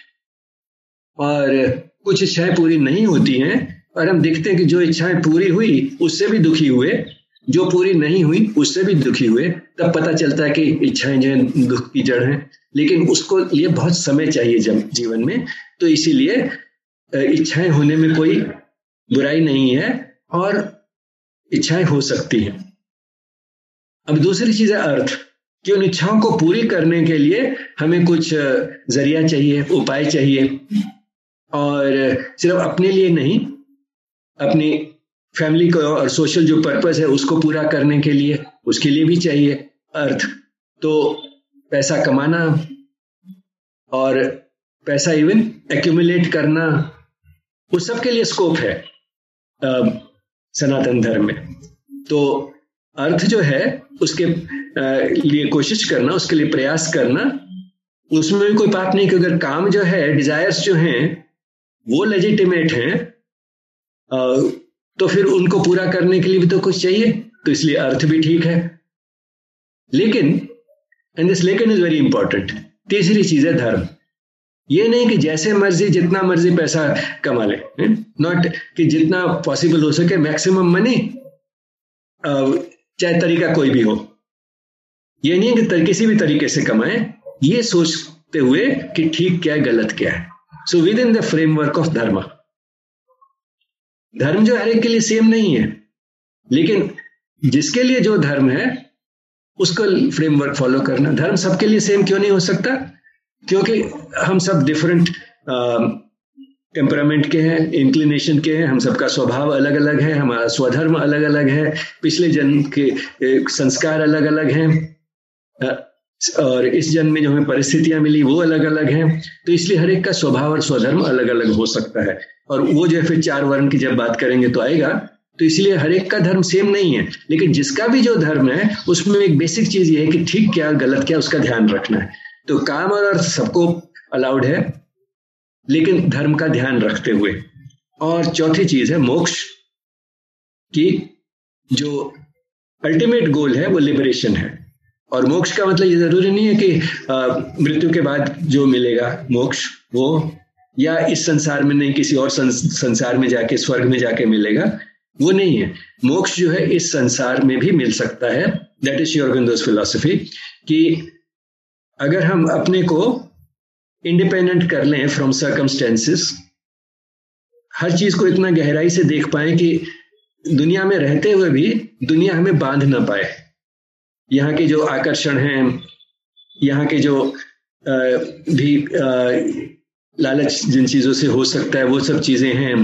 Speaker 2: और कुछ इच्छाएँ पूरी नहीं होती हैं, और हम देखते हैं कि जो इच्छाएँ पूरी हुई, उससे भी दुखी हुए, जो पूरी नहीं हुई, उससे भी दुखी हुए, तब पता चलता है कि इच्छाएँ जो है, दुख की जड़ है। लेकिन उसको लिए बहुत समय चाहिए जब जीवन में। तो इसीलिए इच्छाएँ होने में कोई बुराई नहीं है और इच्छाएँ हो सकती हैं। अब दूसरी चीज़ है अर्थ, कि उन इच्छाओं को पूरी करने के लिए हमें कुछ ज़रिया चाहिए, उपाय चाहिए। और सिर्फ़ अपने लिए नहीं, अपनी फैमिली को और सोशल जो पर्पस है उसको पूरा करने के लिए, उसके लिए भी चाहिए अर्थ। तो पैसा कमाना और पैसा इवन एक्यूमुलेट करना, उस सब के लिए स्कोप है सनातन धर्म में। तो अर्थ जो है, उसके लिए कोशिश करना, उसके लिए प्रयास करना, उसमें भी कोई बात नहीं कि अगर काम जो है डिजायर्स जो हैं, वो लेजिटिमेट हैं तो फिर उनको पूरा करने के लिए भी तो कुछ चाहिए तो इसलिए अर्थ भी ठीक है। लेकिन एंड दिस लेकिन इज़ वेरी इंपॉर्टेंट तीसरी चीज़ है धर्म। ये नहीं कि जैसे मर्ज़ी, जितना मर्ज़ी पैसा कमा ले नॉट कि जितना पॉसिबल हो सके मैक्सिमम मनी चाहे तरीका कोई भी हो। ये नहीं कि किसी भी तरीके से कमाए। ये सोचते हुए कि ठीक क्या है, गलत क्या है। So within the framework of dharma dharma जो हर एक के लिए सेम नहीं है। लेकिन जिसके लिए जो धर्म है उसको फ्रेमवर्क फॉलो करना। धर्म सबके लिए सेम क्यों नहीं हो सकता? क्योंकि हम सब डिफरेंट टेम्परामेंट के हैं इंक्लिनेशन के हैं, हम सबका स्वभाव अलग अलग है हमारा स्वधर्म अलग अलग है, पिछले जन्म के संस्कार अलग अलग हैं और इस जन्म में जो हमें परिस्थितियाँ मिली वो अलग अलग हैं तो इसलिए हर एक का स्वभाव और स्वधर्म अलग अलग हो सकता है। और वो जो है फिर चार वर्ण की जब बात करेंगे तो आएगा तो इसलिए हर एक का धर्म सेम नहीं है। लेकिन जिसका भी जो धर्म है, उसमें एक बेसिक चीज़ ये है कि ठीक क्या, गलत क्या, उसका ध्यान रखना है। तो काम और अर्थ सबको अलाउड है, लेकिन धर्म का ध्यान रखते हुए। और चौथी चीज़ है मोक्ष, की जो अल्टीमेट गोल है, वो लिबरेशन है। और मोक्ष का मतलब ये ज़रूरी नहीं है कि मृत्यु के बाद जो मिलेगा, मोक्ष, वो, या इस संसार में नहीं, किसी और संसार में जाके, स्वर्ग में जाके मिलेगा। वो नहीं है। मोक्ष जो है, इस संसार में भी मिल सकता है। That is your windows philosophy कि अगर हम अपने को इंडिपेंडेंट कर लें फ्रॉम सर्कमस्टेंसेस हर चीज़ को इतना गहराई से देख पाए कि दुनिया में रहते हुए भी दुनिया हमें बाँध ना पाए। यहाँ के जो आकर्षण हैं, यहाँ के जो भी लालच जिन चीज़ों से हो सकता है, वो सब चीज़ें हैं।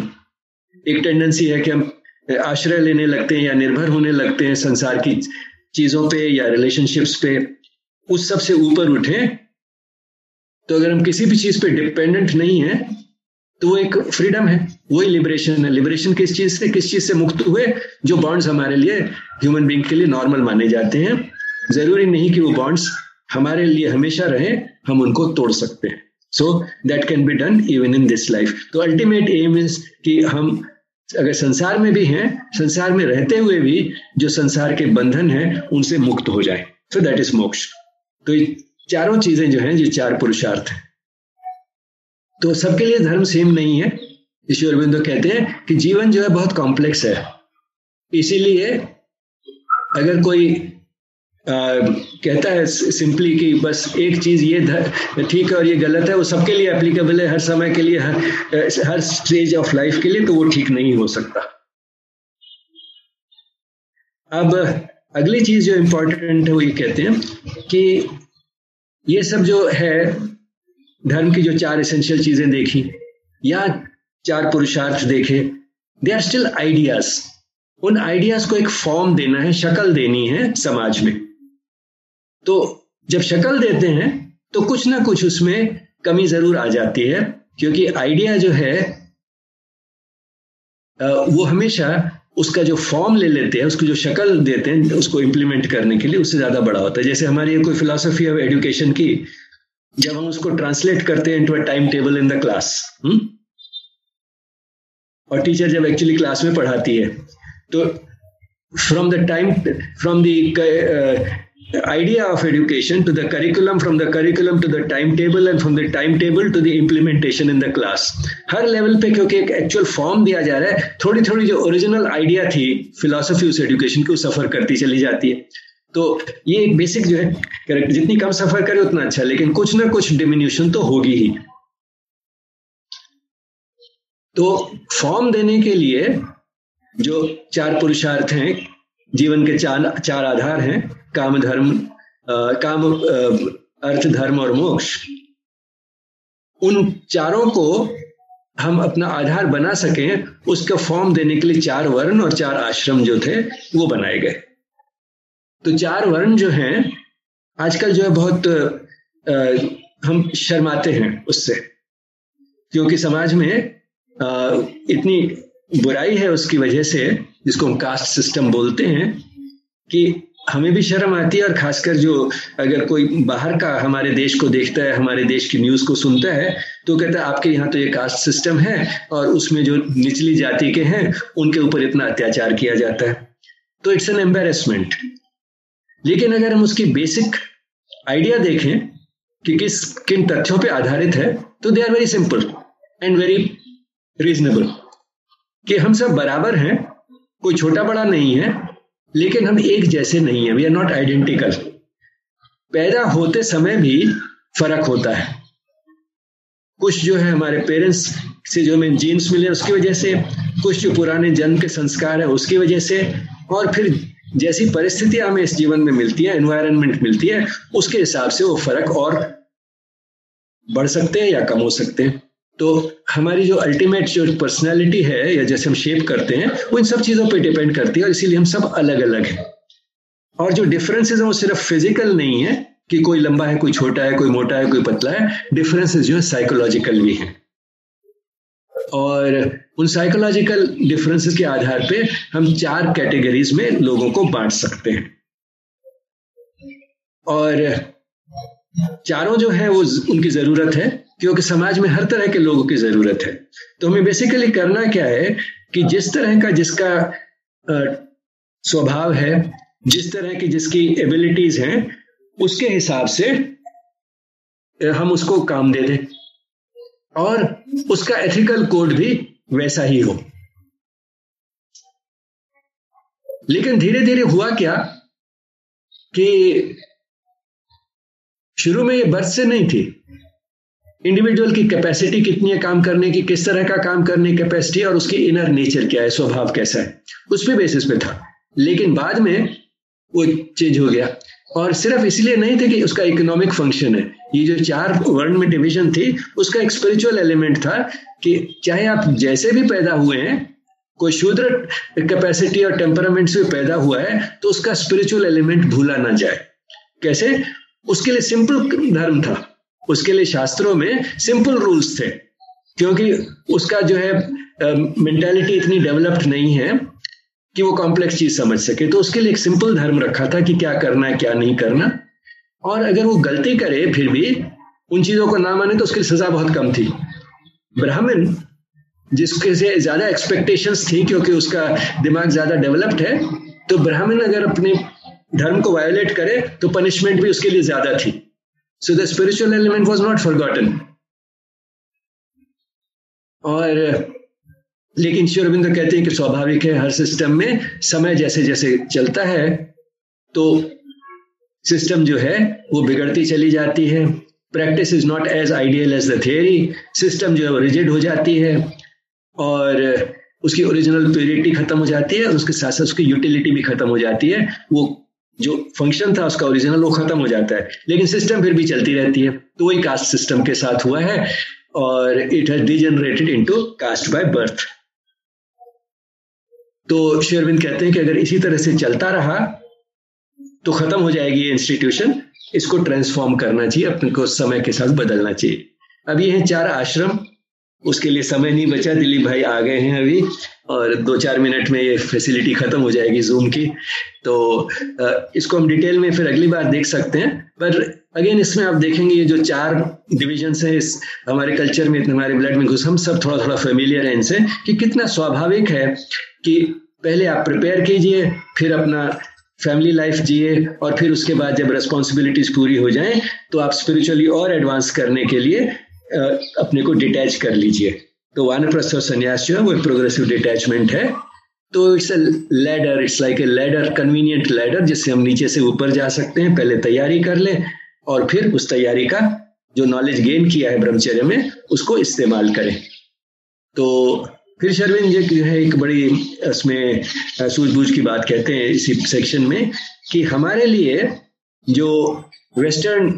Speaker 2: एक टेंडेंसी है कि हम आश्रय लेने लगते हैं या निर्भर होने लगते हैं संसार की चीज़ों पे या रिलेशनशिप्स पे, उस सबसे ऊपर उठे तो अगर हम किसी भी चीज़ पे डिपेंडेंट नहीं है तो वो एक फ्रीडम है, वही लिबरेशन है। लिबरेशन किस चीज़ से? किस चीज़ से मुक्त हुए? जो बॉन्ड्स हमारे लिए ह्यूमन बींग के लिए नॉर्मल माने जाते हैं। ज़रूरी नहीं कि वो बॉन्ड्स हमारे लिए हमेशा रहे, हम उनको तोड़ सकते हैं। So that can be done even in this life तो अल्टीमेट एम इज़ कि हम अगर संसार में भी हैं, संसार में रहते हुए भी जो संसार के बंधन हैं, उनसे मुक्त हो जाए। सो दैट इज़ मोक्ष। तो ये चारों चीज़ें जो हैं, ये चार पुरुषार्थ हैं। तो सबके लिए धर्म सेम नहीं है। ईश्वर बिंदु कहते हैं कि जीवन जो है बहुत कॉम्प्लेक्स है। इसीलिए अगर कोई कहता है सिंपली कि बस एक चीज़ ये ठीक है और ये गलत है, वो सबके लिए एप्लीकेबल है, हर समय के लिए, हर हर स्टेज ऑफ़ लाइफ के लिए तो वो ठीक नहीं हो सकता। अब अगली चीज़ जो इंपॉर्टेंट है, वो ये कहते हैं कि ये सब जो है, धर्म की जो चार एसेंशियल चीज़ें देखी, या चार पुरुषार्थ देखे दे आर स्टिल आइडियाज़ उन आइडियाज़ को एक फॉर्म देना है, शक्ल देनी है समाज में। तो जब शक्ल देते हैं तो कुछ ना कुछ उसमें कमी ज़रूर आ जाती है, क्योंकि आइडिया जो है वो हमेशा उसका जो फॉर्म ले लेते हैं, उसकी जो शक्ल देते हैं, उसको इंप्लीमेंट करने के लिए उससे ज़्यादा बड़ा होता है। जैसे हमारी कोई फिलोसफी ऑफ़ एजुकेशन की, जब हम उसको ट्रांसलेट करते हैं into a time table in the class और टीचर जब एक्चुअली क्लास में पढ़ाती है तो from the time from the idea of education to the curriculum, from the curriculum to the timetable and from the timetable to the implementation in the class. हर लेवल पे क्योंकि एक एक्चुअल फॉर्म दिया जा रहा है थोड़ी थोड़ी जो ओरिजिनल आइडिया थी फिलोसफी उस एजुकेशन की सफ़र करती चली जाती है तो ये एक बेसिक जो है जितनी कम सफ़र करे उतना अच्छा लेकिन कुछ ना कुछ डिमिन्यूशन तो होगी ही तो फॉर्म देने के लिए जो चार पुरुषार्थ हैं जीवन के चार चार आधार हैं काम धर्म काम अर्थ धर्म और मोक्ष उन चारों को हम अपना आधार बना सकें उसका फॉर्म देने के लिए चार वर्ण और चार आश्रम जो थे वो बनाए गए। तो चार वर्ण जो हैं आजकल जो है बहुत आ, हम शर्माते हैं उससे क्योंकि समाज में आ, इतनी बुराई है उसकी वजह से जिसको हम कास्ट सिस्टम बोलते हैं कि हमें भी शर्म आती है और खासकर जो अगर कोई बाहर का हमारे देश को देखता है, हमारे देश की न्यूज़ को सुनता है तो कहता है, आपके यहाँ तो ये कास्ट सिस्टम है और उसमें जो निचली जाति के हैं, उनके ऊपर इतना अत्याचार किया जाता है। तो इट्स एन एम्बेरसमेंट लेकिन अगर हम उसकी बेसिक आइडिया देखें कि किस, किन तथ्यों पर आधारित है तो they are very simple and very reasonable कि हम सब बराबर हैं, कोई छोटा बड़ा नहीं है लेकिन हम एक जैसे नहीं है वी आर नॉट आइडेंटिकल पैदा होते समय भी फ़र्क होता है। कुछ जो है हमारे पेरेंट्स से जो हमें जीन्स मिले, उसकी वजह से, कुछ जो पुराने जन्म के संस्कार है, उसकी वजह से, और फिर जैसी परिस्थितियाँ हमें इस जीवन में मिलती है एनवायरनमेंट मिलती है, उसके हिसाब से वो फ़र्क और बढ़ सकते हैं या कम हो सकते हैं। तो हमारी जो अल्टीमेट जो पर्सनैलिटी है, या जैसे हम शेप करते हैं, वो इन सब चीज़ों पर डिपेंड करती है और इसीलिए हम सब अलग अलग हैं। और जो डिफरेंसेस है, वो सिर्फ़ फ़िज़िकल नहीं है कि कोई लंबा है, कोई छोटा है, कोई मोटा है, कोई पतला है। डिफरेंसेस जो है साइकोलॉजिकल भी हैं। और उन साइकोलॉजिकल डिफरेंसेस के आधार पे हम चार कैटेगरीज में लोगों को बांट सकते हैं। और चारों जो है, वो उनकी ज़रूरत है। क्योंकि समाज में हर तरह के लोगों की ज़रूरत है। तो हमें बेसिकली करना क्या है कि जिस तरह का जिसका स्वभाव है जिस तरह की जिसकी एबिलिटीज हैं उसके हिसाब से हम उसको काम दे दें। और उसका एथिकल कोड भी वैसा ही हो। लेकिन धीरे धीरे हुआ क्या कि शुरू में ये बर्थ से नहीं थी। इंडिविजुअल की कैपेसिटी कितनी है काम करने की, किस तरह का काम करने की कैपेसिटी और उसकी इनर नेचर क्या है, स्वभाव कैसा है, उस पर बेसिस पे था। लेकिन बाद में वो चेंज हो गया। और सिर्फ़ इसलिए नहीं थे कि उसका इकोनॉमिक फ़ंक्शन है। ये जो चार वर्ण में डिवीज़न थी, उसका एक स्पिरिचुअल एलिमेंट था कि चाहे आप जैसे भी पैदा हुए हैं, कोई शूद्र कैपेसिटी और टेम्परामेंट से पैदा हुआ है तो उसका स्पिरिचुअल एलिमेंट भूला ना जाए। कैसे? उसके लिए सिंपल धर्म था। उसके लिए शास्त्रों में सिंपल रूल्स थे, क्योंकि उसका जो है मेंटालिटी इतनी डेवलप्ड नहीं है कि वो कॉम्प्लेक्स चीज़ समझ सके। तो उसके लिए एक सिंपल धर्म रखा था कि क्या करना है, क्या नहीं करना। और अगर वो गलती करे, फिर भी उन चीज़ों को ना माने तो उसकी सजा बहुत कम थी। ब्राह्मण, जिसके से ज़्यादा एक्सपेक्टेशंस थी, क्योंकि उसका दिमाग ज़्यादा डेवलप्ड है तो ब्राह्मण अगर अपने धर्म को वायोलेट करे तो पनिशमेंट भी उसके लिए ज़्यादा थी। So the spiritual element was not forgotten और, लेकिन श्योरबिंदु कहते हैं कि स्वाभाविक है, हर सिस्टम में समय जैसे जैसे चलता है तो सिस्टम जो है, वो बिगड़ती चली जाती है। Practice is not as ideal as the theory system जो है, वो रिजिड हो जाती है। और, उसकी ओरिजिनल प्योरिटी खत्म हो जाती है, उसके साथ साथ उसकी यूटिलिटी भी खत्म हो जाती है। वो जो फ़ंक्शन था, उसका ओरिजिनल वो खत्म हो जाता है। लेकिन सिस्टम फिर भी चलती रहती है। तो वही कास्ट सिस्टम के साथ हुआ है और it has degenerated into caste by birth तो शेरविंद कहते हैं कि अगर इसी तरह से चलता रहा तो खत्म हो जाएगी ये इंस्टीट्यूशन इसको ट्रांसफॉर्म करना चाहिए, अपने को समय के साथ बदलना चाहिए। अब ये है चार आश्रम। उसके लिए समय नहीं बचा। दिलीप भाई आ गए हैं अभी और दो चार मिनट में ये फैसिलिटी खत्म हो जाएगी जूम की। तो इसको हम डिटेल में फिर अगली बार देख सकते हैं। पर अगेन इसमें आप देखेंगे ये जो चार डिविजन है, इस हमारे कल्चर में, हमारे ब्लड में घुस, हम सब थोड़ा थोड़ा फेमिलियर है इनसे कि कितना स्वाभाविक है कि पहले आप प्रिपेयर कीजिए, फिर अपना फैमिली लाइफ जिए और फिर उसके बाद जब रेस्पॉन्सिबिलिटीज पूरी हो जाएँ तो आप स्पिरिचुअली और एडवांस करने के लिए अपने को डिटैच कर लीजिए। तो वानप्रस्थ और संन्यास जो है, वो प्रोग्रेसिव डिटैचमेंट है। तो it's a ladder it's like a ladder convenient ladder जिससे हम नीचे से ऊपर जा सकते हैं, पहले तैयारी कर ले, और फिर उस तैयारी का जो नॉलेज गेन किया है ब्रह्मचर्य में, उसको इस्तेमाल करें। तो फिर शर्विन जी है, एक बड़ी, उसमें सूझबूझ की बात कहते हैं इसी सेक्शन में, कि हमारे लिए जो वेस्टर्न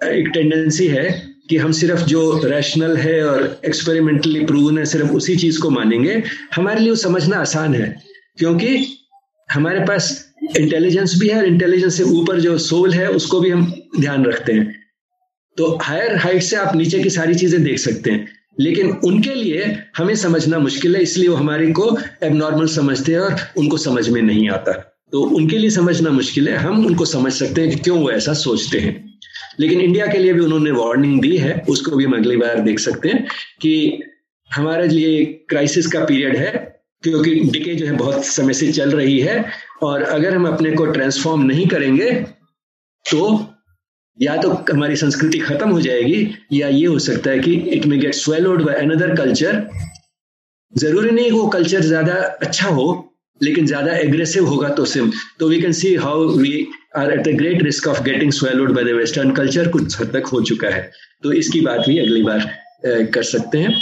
Speaker 2: एक टेंडेंसी है कि हम सिर्फ़ जो रैशनल है और एक्सपेरिमेंटली प्रूवन है, सिर्फ़ उसी चीज़ को मानेंगे। हमारे लिए समझना आसान है, क्योंकि हमारे पास इंटेलिजेंस भी है और इंटेलिजेंस से ऊपर जो सोल है, उसको भी हम ध्यान रखते हैं। तो हायर हाइट से आप नीचे की सारी चीज़ें देख सकते हैं, लेकिन उनके लिए हमें समझना मुश्किल है, इसलिए वो हमारे को एबनॉर्मल समझते हैं और उनको समझ में नहीं आता। तो उनके लिए समझना मुश्किल है, हम उनको समझ सकते हैं कि क्यों वो ऐसा सोचते हैं। लेकिन इंडिया के लिए भी उन्होंने वार्निंग दी है, उसको भी हम अगली बार देख सकते हैं कि हमारे लिए क्राइसिस का पीरियड है, क्योंकि डिके जो है बहुत समय से चल रही है, और अगर हम अपने को ट्रांसफॉर्म नहीं करेंगे तो या तो हमारी संस्कृति खत्म हो जाएगी, या ये हो सकता है कि it may get swallowed by another culture ज़रूरी नहीं वो कल्चर ज़्यादा अच्छा हो, लेकिन ज़्यादा एग्रेसिव होगा तो सिम। तो we can see how we are at the great risk of getting swallowed by the western culture कुछ हद तक हो चुका है। तो इसकी बात भी अगली बार कर सकते हैं।